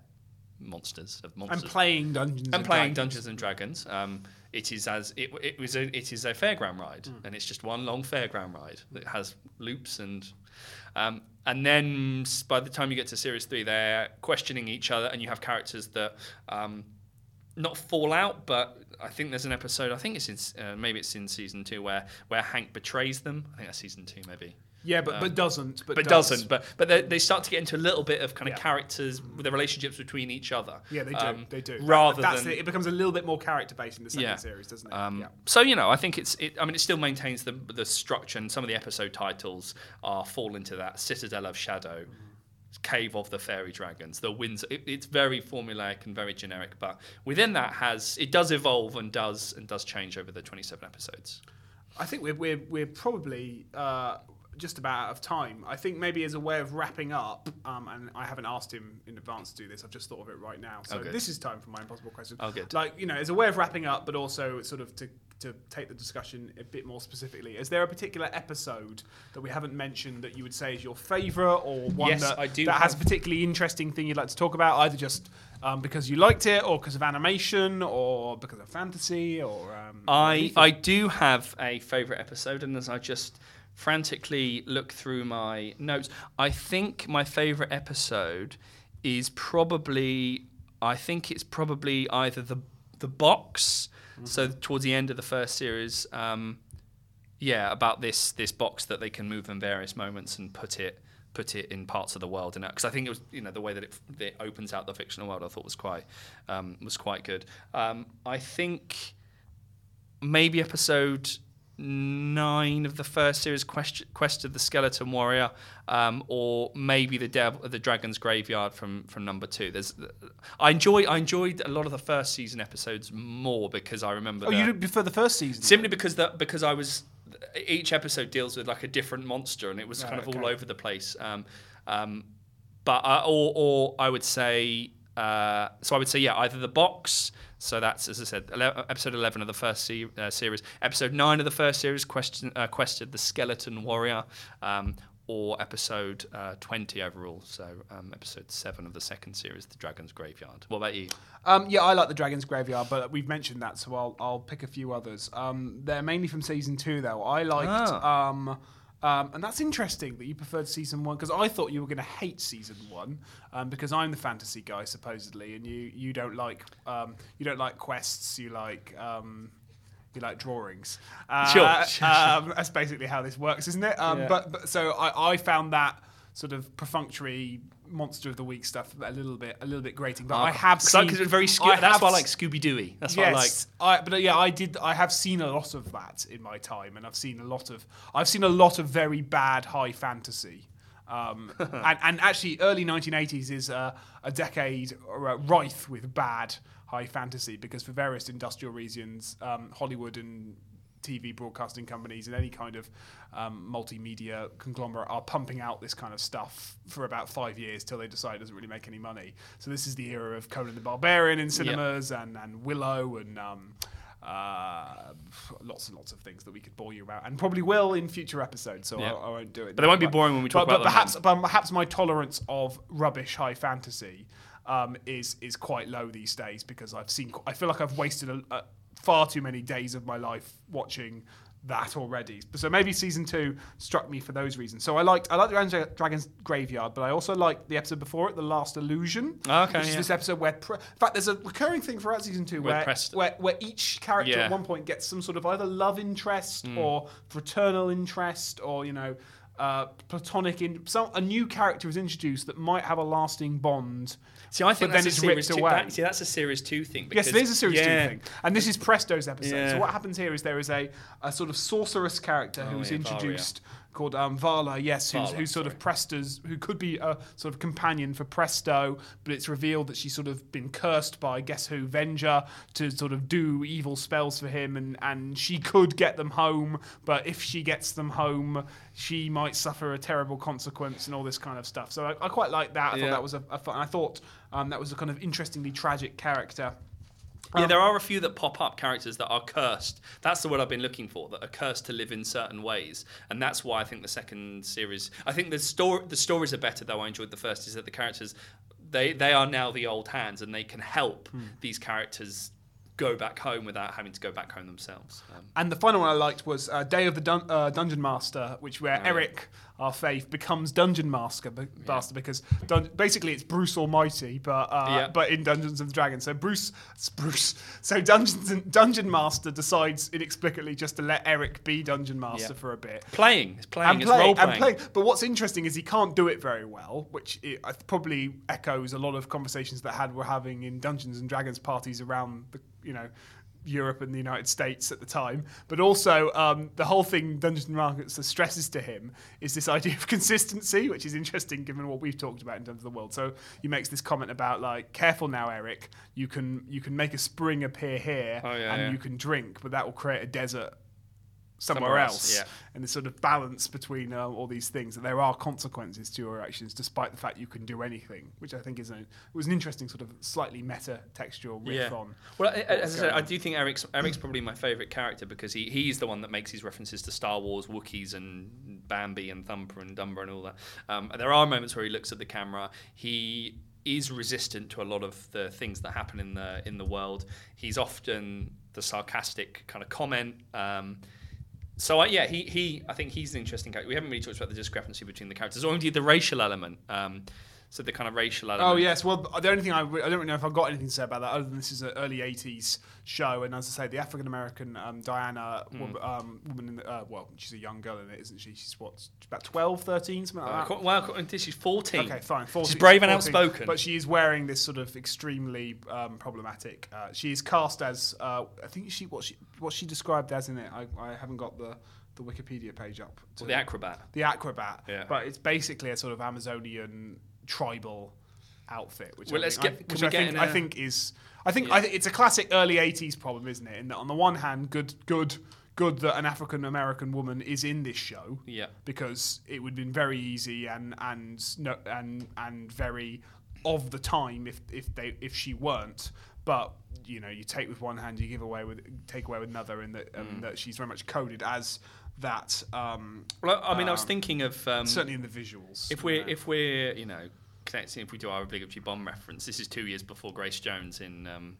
S1: monsters of monsters
S2: And playing Dungeons
S1: and playing
S2: Dragons.
S1: Dungeons and Dragons. Um, it is as it, it was a it is a fairground ride,
S2: Hmm.
S1: and it's just one long fairground ride that has loops and um, and then by the time you get to series three, they're questioning each other, and you have characters that. Um, not fall out, but I think there's an episode. I think it's in uh, maybe it's in season two where where Hank betrays them. I think that's season two, maybe
S2: Yeah, but but doesn't. But,
S1: but
S2: does.
S1: doesn't. But but they, they start to get into a little bit of kind of
S2: Yeah.
S1: characters, the relationships between each other.
S2: Yeah, they do.
S1: Um,
S2: they do.
S1: Rather
S2: That's
S1: than
S2: the, it becomes a little bit more character based in the second
S1: Yeah.
S2: series, doesn't it?
S1: um,
S2: yeah.
S1: So you know, I think it's. It, I mean, it still maintains the the structure, and some of the episode titles are fall into that Citadel of Shadow, Cave of the Fairy Dragons, the Winds. It, it's very formulaic and very generic, but within that has it does evolve and does and does change over the twenty seven episodes.
S2: I think we're we're we're probably uh, just about out of time. I think maybe as a way of wrapping up, um, and I haven't asked him in advance to do this. I've just thought of it right now. So
S1: Oh,
S2: this is time for my impossible question.
S1: Oh, good.
S2: Like you know, as a way of wrapping up, but also sort of to to take the discussion a bit more specifically. Is there a particular episode that we haven't mentioned that you would say is your favourite, or one
S1: Yes,
S2: that, that has a particularly interesting thing you'd like to talk about, either just um, because you liked it, or because of animation, or because of fantasy, or um,
S1: I
S2: anything?
S1: I do have a favourite episode, and as I just frantically look through my notes, I think my favourite episode is probably I think it's probably either the the box. So towards the end of the first series, um, yeah, about this this box that they can move in various moments and put it put it in parts of the world, and because I think it was you know the way that it, it opens out the fictional world, I thought was quite um, was quite good. Um, I think maybe episode nine of the first series, Quest, Quest of the Skeleton Warrior, um, or maybe the Dev- the Dragon's Graveyard from from number two. There's, I enjoy I enjoyed a lot of the first season episodes more because I remember.
S2: Oh,
S1: the-
S2: you did prefer the first season?
S1: simply because that because I was each episode deals with like a different monster and it was kind of all over the place. Um, um, but uh, or or I would say uh, so I would say yeah either the box. So that's as I said, ele- episode eleven of the first se- uh, series, episode nine of the first series, question uh, quested the skeleton warrior. Um, or episode uh, 20 overall, so um, episode 7 of the second series, The Dragon's Graveyard. What about you?
S2: Um, yeah, I like the Dragon's Graveyard, but we've mentioned that, so I'll I'll pick a few others. Um, they're mainly from season two, though. I liked,
S1: Ah.
S2: Um, and that's interesting that you preferred season one because I thought you were going to hate season one um, because I'm the fantasy guy supposedly, and you you don't like um, you don't like quests, you like. Um, you like drawings. [laughs] Uh,
S1: Sure, sure,
S2: Um, that's basically how this works, isn't it? Um,
S1: Yeah.
S2: But, but so I, I found that sort of perfunctory monster of the week stuff a little bit a little bit grating. But I have
S1: Because
S2: seen
S1: it's very Scoo-
S2: I
S1: that's why I like Scooby Dooey. That's what I like.
S2: Yes, I, but uh, yeah, I did. I have seen a lot of that in my time, and I've seen a lot of. I've seen a lot of very bad high fantasy. Um, [laughs] and, and actually, early 1980s is uh, a decade rife with bad high fantasy because, for various industrial reasons, um, Hollywood and TV broadcasting companies and any kind of um, multimedia conglomerate are pumping out this kind of stuff for about five years till they decide it doesn't really make any money. So this is the era of Conan the Barbarian in cinemas and, and Willow and um, uh, lots and lots of things that we could bore you about and probably will in future episodes. So
S1: Yeah.
S2: I, I won't do it.
S1: But they won't be boring when we talk
S2: but,
S1: about
S2: but
S1: them
S2: perhaps,
S1: then.
S2: but perhaps my tolerance of rubbish high fantasy um, is is quite low these days because I've seen. I feel like I've wasted a, a, far too many days of my life watching that already. So maybe season two struck me for those reasons. So I liked I liked Dragon's, Dragon's Graveyard, but I also liked the episode before it, The Last Illusion.
S1: Okay,
S2: which is this episode where, pre- in fact, there's a recurring thing throughout season two where, where where each character
S1: Yeah.
S2: at one point gets some sort of either love interest
S1: Hmm.
S2: or fraternal interest or you know uh, platonic in some a new character is introduced that might have a lasting bond.
S1: See, I think
S2: then it's ripped
S1: two.
S2: away.
S1: That, see, that's a series two thing.
S2: Yes,
S1: Because,
S2: it is a series
S1: yeah,
S2: two thing, and this is Presto's episode.
S1: Yeah.
S2: So what happens here is there is a, a sort of sorceress character who
S1: Oh,
S2: is
S1: yeah,
S2: Varla. Called um, Varla. Yes, who's,
S1: Varla,
S2: who's sort of
S1: sorry.
S2: Presto's, who could be a sort of companion for Presto, but it's revealed that she's sort of been cursed by guess who, Venger, to sort of do evil spells for him, and and she could get them home, but if she gets them home, she might suffer a terrible consequence and all this kind of stuff. So I, I quite like that. I
S1: Yeah.
S2: thought that was a, a fun. I thought um, that was a kind of interestingly tragic character.
S1: Yeah, there are a few that pop up characters that are cursed. That's the word I've been looking for. That are cursed to live in certain ways, and that's why I think the second series. I think the story, the stories are better though. I enjoyed the first. Is that the characters, they they are now the old hands, and they can help these characters go back home without having to go back home themselves. Um,
S2: And the final one I liked was uh, Day of the Dun- uh, Dungeon Master, which where Eric, our faith, becomes Dungeon Master, be- Master because dun- basically it's Bruce Almighty, but uh,
S1: Yeah.
S2: but in Dungeons and Dragons. So Bruce, it's Bruce. So Dungeons and Dungeon Master decides inexplicably just to let Eric be Dungeon Master
S1: Yeah.
S2: for a bit.
S1: playing, it's playing,
S2: And
S1: it's
S2: play,
S1: role
S2: and
S1: playing.
S2: play. But what's interesting is he can't do it very well, which it, I th- probably echoes a lot of conversations that had were having in Dungeons and Dragons parties around the you know Europe and the United States at the time. But also um, the whole thing Dungeons and Dragons stresses to him is this idea of [laughs] consistency, which is interesting given what we've talked about in terms of the world. So he makes this comment about like, careful now, Eric. You can you can make a spring appear here,
S1: Oh, yeah,
S2: and
S1: yeah.
S2: you can drink, but that will create a desert somewhere,
S1: Somewhere
S2: else.
S1: else, yeah.
S2: And the sort of balance between uh, all these things that there are consequences to your actions, despite the fact you can do anything, which I think is a was an interesting sort of slightly meta textual riff on.
S1: Well, I- as I said,
S2: going
S1: I do think Eric's Eric's probably my favourite character because he he's the one that makes these references to Star Wars, Wookiees, and Bambi, and Thumper, and Dumber, and all that. Um, and there are moments where he looks at the camera. He is resistant to a lot of the things that happen in the in the world. He's often the sarcastic kind of comment. Um, so uh, yeah, he he I think he's an interesting character. We haven't really talked about the discrepancy between the characters, or indeed the racial element. Um, so the kind of racial element.
S2: Oh yes, well the only thing I, re- I don't really know if I've got anything to say about that other than this is an early '80s show, and as I say, the African American um, Diana
S1: Hmm.
S2: woman, um, woman in the, uh, well, she's a young girl in it, isn't she? She's what, about 12, 13, something like
S1: Uh,
S2: that.
S1: qu- well, to- she's 14.
S2: Okay, fine. 14,
S1: she's brave and
S2: 14,
S1: outspoken.
S2: But she is wearing this sort of extremely um, problematic. Uh, she is cast as uh, I think she what she what she described as in it. I, I haven't got the the Wikipedia page up. to-
S1: Well, the acrobat.
S2: the acrobat.
S1: Yeah.
S2: But it's basically a sort of Amazonian tribal outfit, which
S1: Well,
S2: I
S1: let's
S2: think,
S1: get-
S2: I, which I
S1: get
S2: think
S1: in
S2: I
S1: a-
S2: think is I think I think it's a classic early '80s problem, isn't it? In that on the one hand, good good good that an African American woman is in this show.
S1: Yeah.
S2: Because it would have been very easy and and no, and and very of the time if if they if she weren't. But you know, you take with one hand, you give away with take away with another, and that
S1: Mm.
S2: and that she's very much coded as that. Um,
S1: Well, I mean, I was
S2: um,
S1: thinking of um,
S2: certainly in the visuals.
S1: if we're
S2: know.
S1: if we're you know connecting if we do our obligatory Bond reference. This is two years before Grace Jones in um,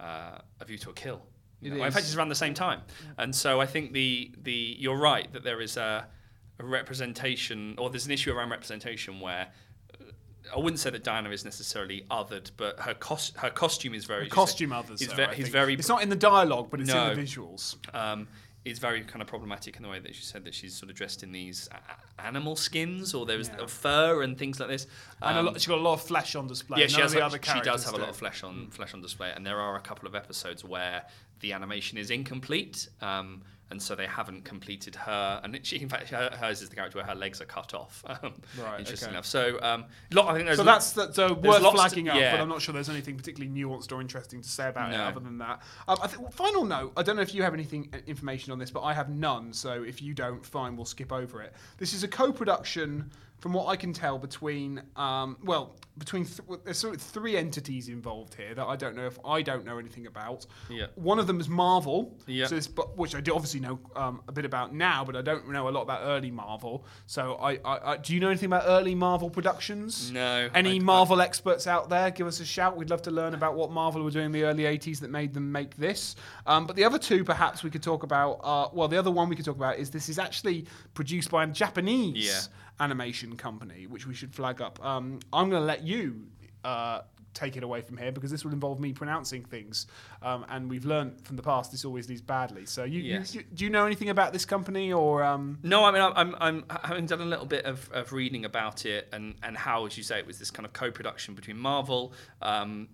S1: uh, A View to a Kill. You
S2: It
S1: know, In fact,
S2: is.
S1: it's around the same time, and so I think the the you're right that there is a, a representation or there's an issue around representation where. uh, I wouldn't say that Diana is necessarily othered, but her cos- her costume is very
S2: the
S1: as you
S2: costume
S1: say,
S2: others.
S1: Is ve-
S2: I
S1: he's
S2: think.
S1: very
S2: It's not in the dialogue, but it's
S1: No.
S2: in the visuals.
S1: um, is very kind of problematic in the way that she said that she's sort of dressed in these a- animal skins or there's
S2: Yeah.
S1: fur and things like this.
S2: And a
S1: Um,
S2: lot, she's got a lot of flesh on display.
S1: yeah,
S2: None
S1: she has.
S2: the other
S1: she does have a lot of flesh on flesh on display, and there are a couple of episodes where the animation is incomplete, um, and so they haven't completed her. And she, in fact, her, hers is the character where her legs are cut off. [laughs] Um,
S2: Right,
S1: Interesting
S2: okay.
S1: enough. So, um, lot, I think there's
S2: So that's that's uh, worth
S1: lots to-
S2: flagging up,
S1: yeah.
S2: but I'm not sure there's anything particularly nuanced or interesting to say about it other than that. Um, I think, final note: I don't know if you have anything uh, information on this, but I have none. So if you don't, fine, we'll skip over it. This is a co-production, from what I can tell, between um, well, between th- there's sort of three entities involved here that I don't know if I don't know anything about.
S1: Yeah.
S2: One of them is Marvel,
S1: Yeah.
S2: so this, but, which I do obviously know um, a bit about now, but I don't know a lot about early Marvel. So I, I, I do you know anything about early Marvel productions?
S1: No,
S2: Any
S1: I-
S2: Marvel experts out there, give us a shout. We'd love to learn about what Marvel were doing in the early 80s that made them make this. Um, but the other two, perhaps, we could talk about. Uh, well, the other one we could talk about is this is actually produced by a Japanese
S1: Yeah.
S2: Animation company, which we should flag up. Um, I'm going to let you. Uh, take it away from here because this will involve me pronouncing things, um, and we've learned from the past this always leads badly. So, you,
S1: Yes.
S2: you- do you know anything about this company or? Um,
S1: No, I mean, I'm, I'm, I'm having done a little bit of, of reading about it and, and how, as you say, it was this kind of co-production between Marvel um,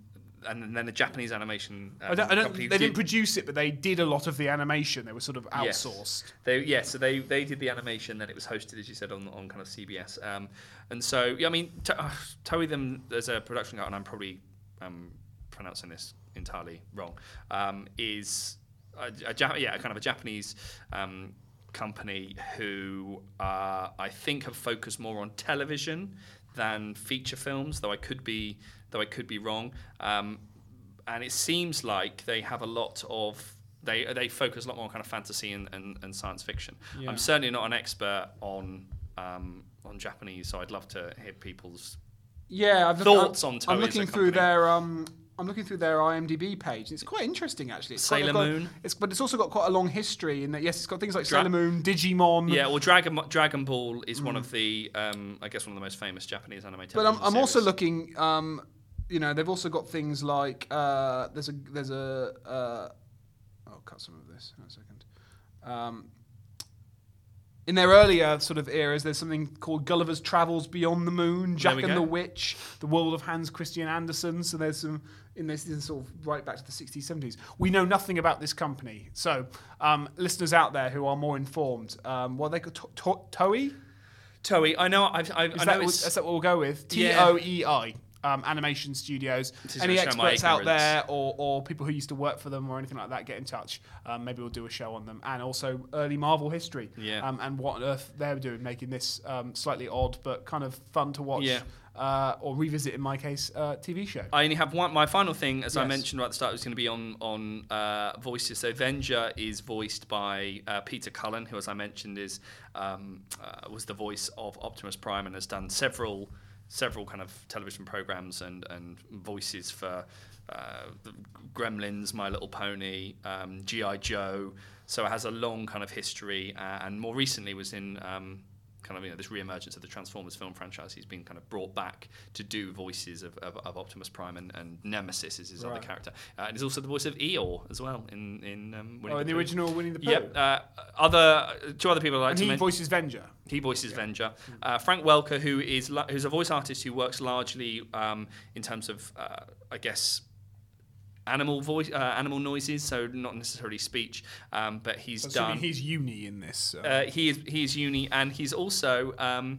S1: and then the Japanese animation um,
S2: I don't, I don't, they
S1: did-
S2: didn't produce it, but they did a lot of the animation. They were sort of
S1: Yes.
S2: outsourced.
S1: They yeah, so they they did the animation, then it was hosted, as you said, on on kind of CBS. Um, and so yeah, I mean, to, uh, Toei them as a production guy, and I'm probably um, pronouncing this entirely wrong. Um, is a, a Jap- yeah, kind of a Japanese. Um, company who uh, I think have focused more on television than feature films though I could be though I could be wrong um, and it seems like they have a lot of they they focus a lot more on kind of fantasy and, and, and science fiction.
S2: Yeah.
S1: I'm certainly not an expert on um, on Japanese, so I'd love to hear people's
S2: Yeah, I've
S1: Thoughts
S2: I'm,
S1: on Toei
S2: I'm looking through their um, I'm looking through their IMDb page. It's quite interesting actually. It's
S1: Sailor
S2: got-
S1: Moon.
S2: It's but it's also got quite a long history in that. Yes, it's got things like
S1: Dra-
S2: Sailor Moon, Digimon.
S1: yeah. Well, Dragon Dragon Ball is one of the um, I guess one of the most famous Japanese animated.
S2: Mm. But I'm, I'm also looking. Um, you know, they've also got things like uh, there's a there's a. Uh, I'll cut some of this in a second. Um, in their earlier sort of eras, there's something called Gulliver's Travels Beyond the Moon, Jack and
S1: go.
S2: the Witch, The World of Hans Christian Andersen. So there's some in this, this is sort of right back to the 60s, 70s. We know nothing about this company. So um, listeners out there who are more informed, um, what are they called? To- to- Toei?
S1: Toei. I know. I've, I,
S2: Is
S1: I
S2: that,
S1: know
S2: what,
S1: it's
S2: is that what we'll go with? T. O E I. Um, animation studios. Any
S1: gonna show my
S2: experts out there, or, or people who used to work for them, or anything like that, get in touch. Um, maybe we'll do a show on them, and also early Marvel history.
S1: Yeah.
S2: Um, and what on earth they're doing, making this um, slightly odd but kind of fun to watch.
S1: Yeah.
S2: Uh, or revisit, in my case, uh, TV show.
S1: I only have one. My final thing, as I mentioned right at the start, was going to be on on uh, voices. So Venger is voiced by uh, Peter Cullen, who, as I mentioned, is um, uh, was the voice of Optimus Prime and has done several several kind of television programs and and voices for. Uh, Gremlins, My Little Pony, um, GI Joe, so it has a long kind of history, uh, and more recently was in um, kind of you know this re-emergence of the Transformers film franchise. He's been kind of brought back to do voices of, of, of Optimus Prime and, and Nemesis is his other character. Uh, and he's also the voice of Eeyore as well in in um, Winnie
S2: Oh, in the
S1: Pooh.
S2: original Winnie the Pooh.
S1: Yep. Uh, other two other people I'd like
S2: and
S1: to
S2: he voices Venger.
S1: He voices Venger. Uh, Frank Welker, who is la- who's a voice artist who works largely um, in terms of, uh, I guess, animal voice, uh, animal noises, so not necessarily speech, um, but he's
S2: Assuming
S1: done.
S2: he's uni in this. so-
S1: Uh, he is he is uni, and he's also um,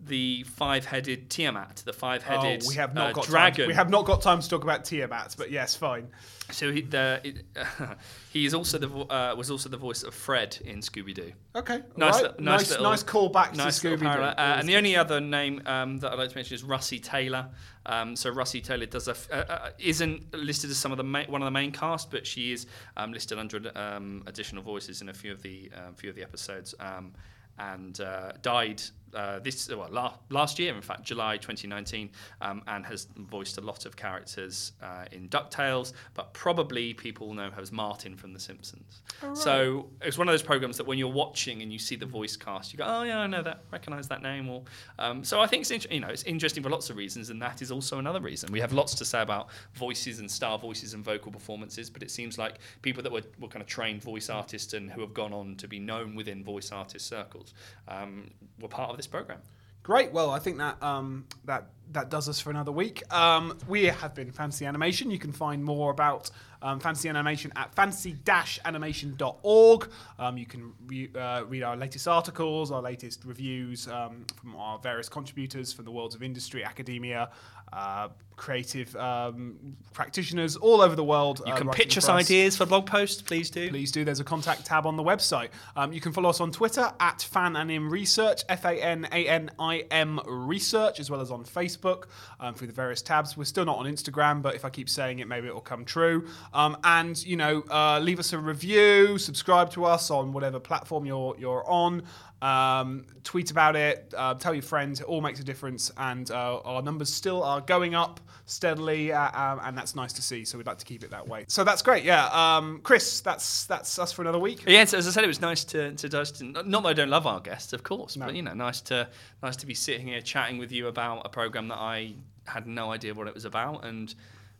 S1: the five-headed Tiamat, the five-headed
S2: oh, we have not
S1: uh,
S2: got
S1: dragon.
S2: Time. We have not got time to talk about Tiamat, but yes, fine.
S1: So he, the, it, [laughs] he is also the vo- uh, was also the voice of Fred in Scooby Doo.
S2: Okay,
S1: Nice, li-
S2: right.
S1: nice,
S2: nice,
S1: little,
S2: nice callback
S1: nice
S2: to Scooby. Doo.
S1: Uh, and the only other name um, that I'd like to mention is Russi Taylor. Um, so Russi Taylor does a f- uh, uh, isn't listed as some of the ma- one of the main cast, but she is um, listed under um, additional voices in a few of the um, few of the episodes. Um, and uh, died uh, this well la- last year, in fact, July 2019, um, and has voiced a lot of characters uh, in Ducktales, but probably people know her as Martin from The Simpsons. So it's one of those programs that when you're watching and you see the voice cast, you go, "Oh yeah, I know that, recognise that name." Or um, so I think it's int- you know it's interesting for lots of reasons, and that is also another reason. We have lots to say about voices and star voices and vocal performances, but it seems like people that were, were kind of trained voice artists and who have gone on to be known within voice artist circles um, were part of this program.
S2: Great. Well, I think that um, that that does us for another week. Um, we have been Fantasy Animation. You can find more about um, Fantasy Animation at fantasy-animation.org. Um, you can re- uh, read our latest articles, our latest reviews um, from our various contributors from the worlds of industry, academia, uh, creative um, practitioners all over the world.
S1: You
S2: uh,
S1: can pitch us ideas for blog posts, please do.
S2: Please do. There's a contact tab on the website. Um, you can follow us on Twitter at Fananim Research, F A N A N I M Research, as well as on Facebook um, through the various tabs. We're still not on Instagram, but if I keep saying it, maybe it will come true. Um, and you know, uh, leave us a review, subscribe to us on whatever platform you're you're on. Um, tweet about it, uh, tell your friends. It all makes a difference, and uh, our numbers still are going up steadily, uh, um, and that's nice to see. So we'd like to keep it that way. So that's great. Yeah, um, Chris, that's that's us for another week.
S1: Yeah, as I said, it was nice to to just not that I don't love our guests, of course,
S2: No.
S1: but you know, nice to nice to be sitting here chatting with you about a program that I had no idea what it was about and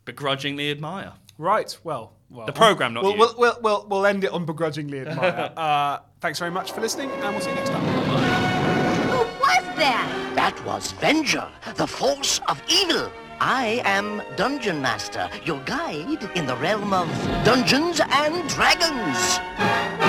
S1: begrudgingly admire.
S2: Right. Well, well.
S1: The programme, not
S2: we'll,
S1: you.
S2: We'll, we'll, we'll, we'll end it on begrudgingly admire. [laughs] thanks very much for listening, and we'll see you next time.
S3: Who was that?
S4: That was Venger, the force of evil. I am Dungeon Master, your guide in the realm of Dungeons and Dragons.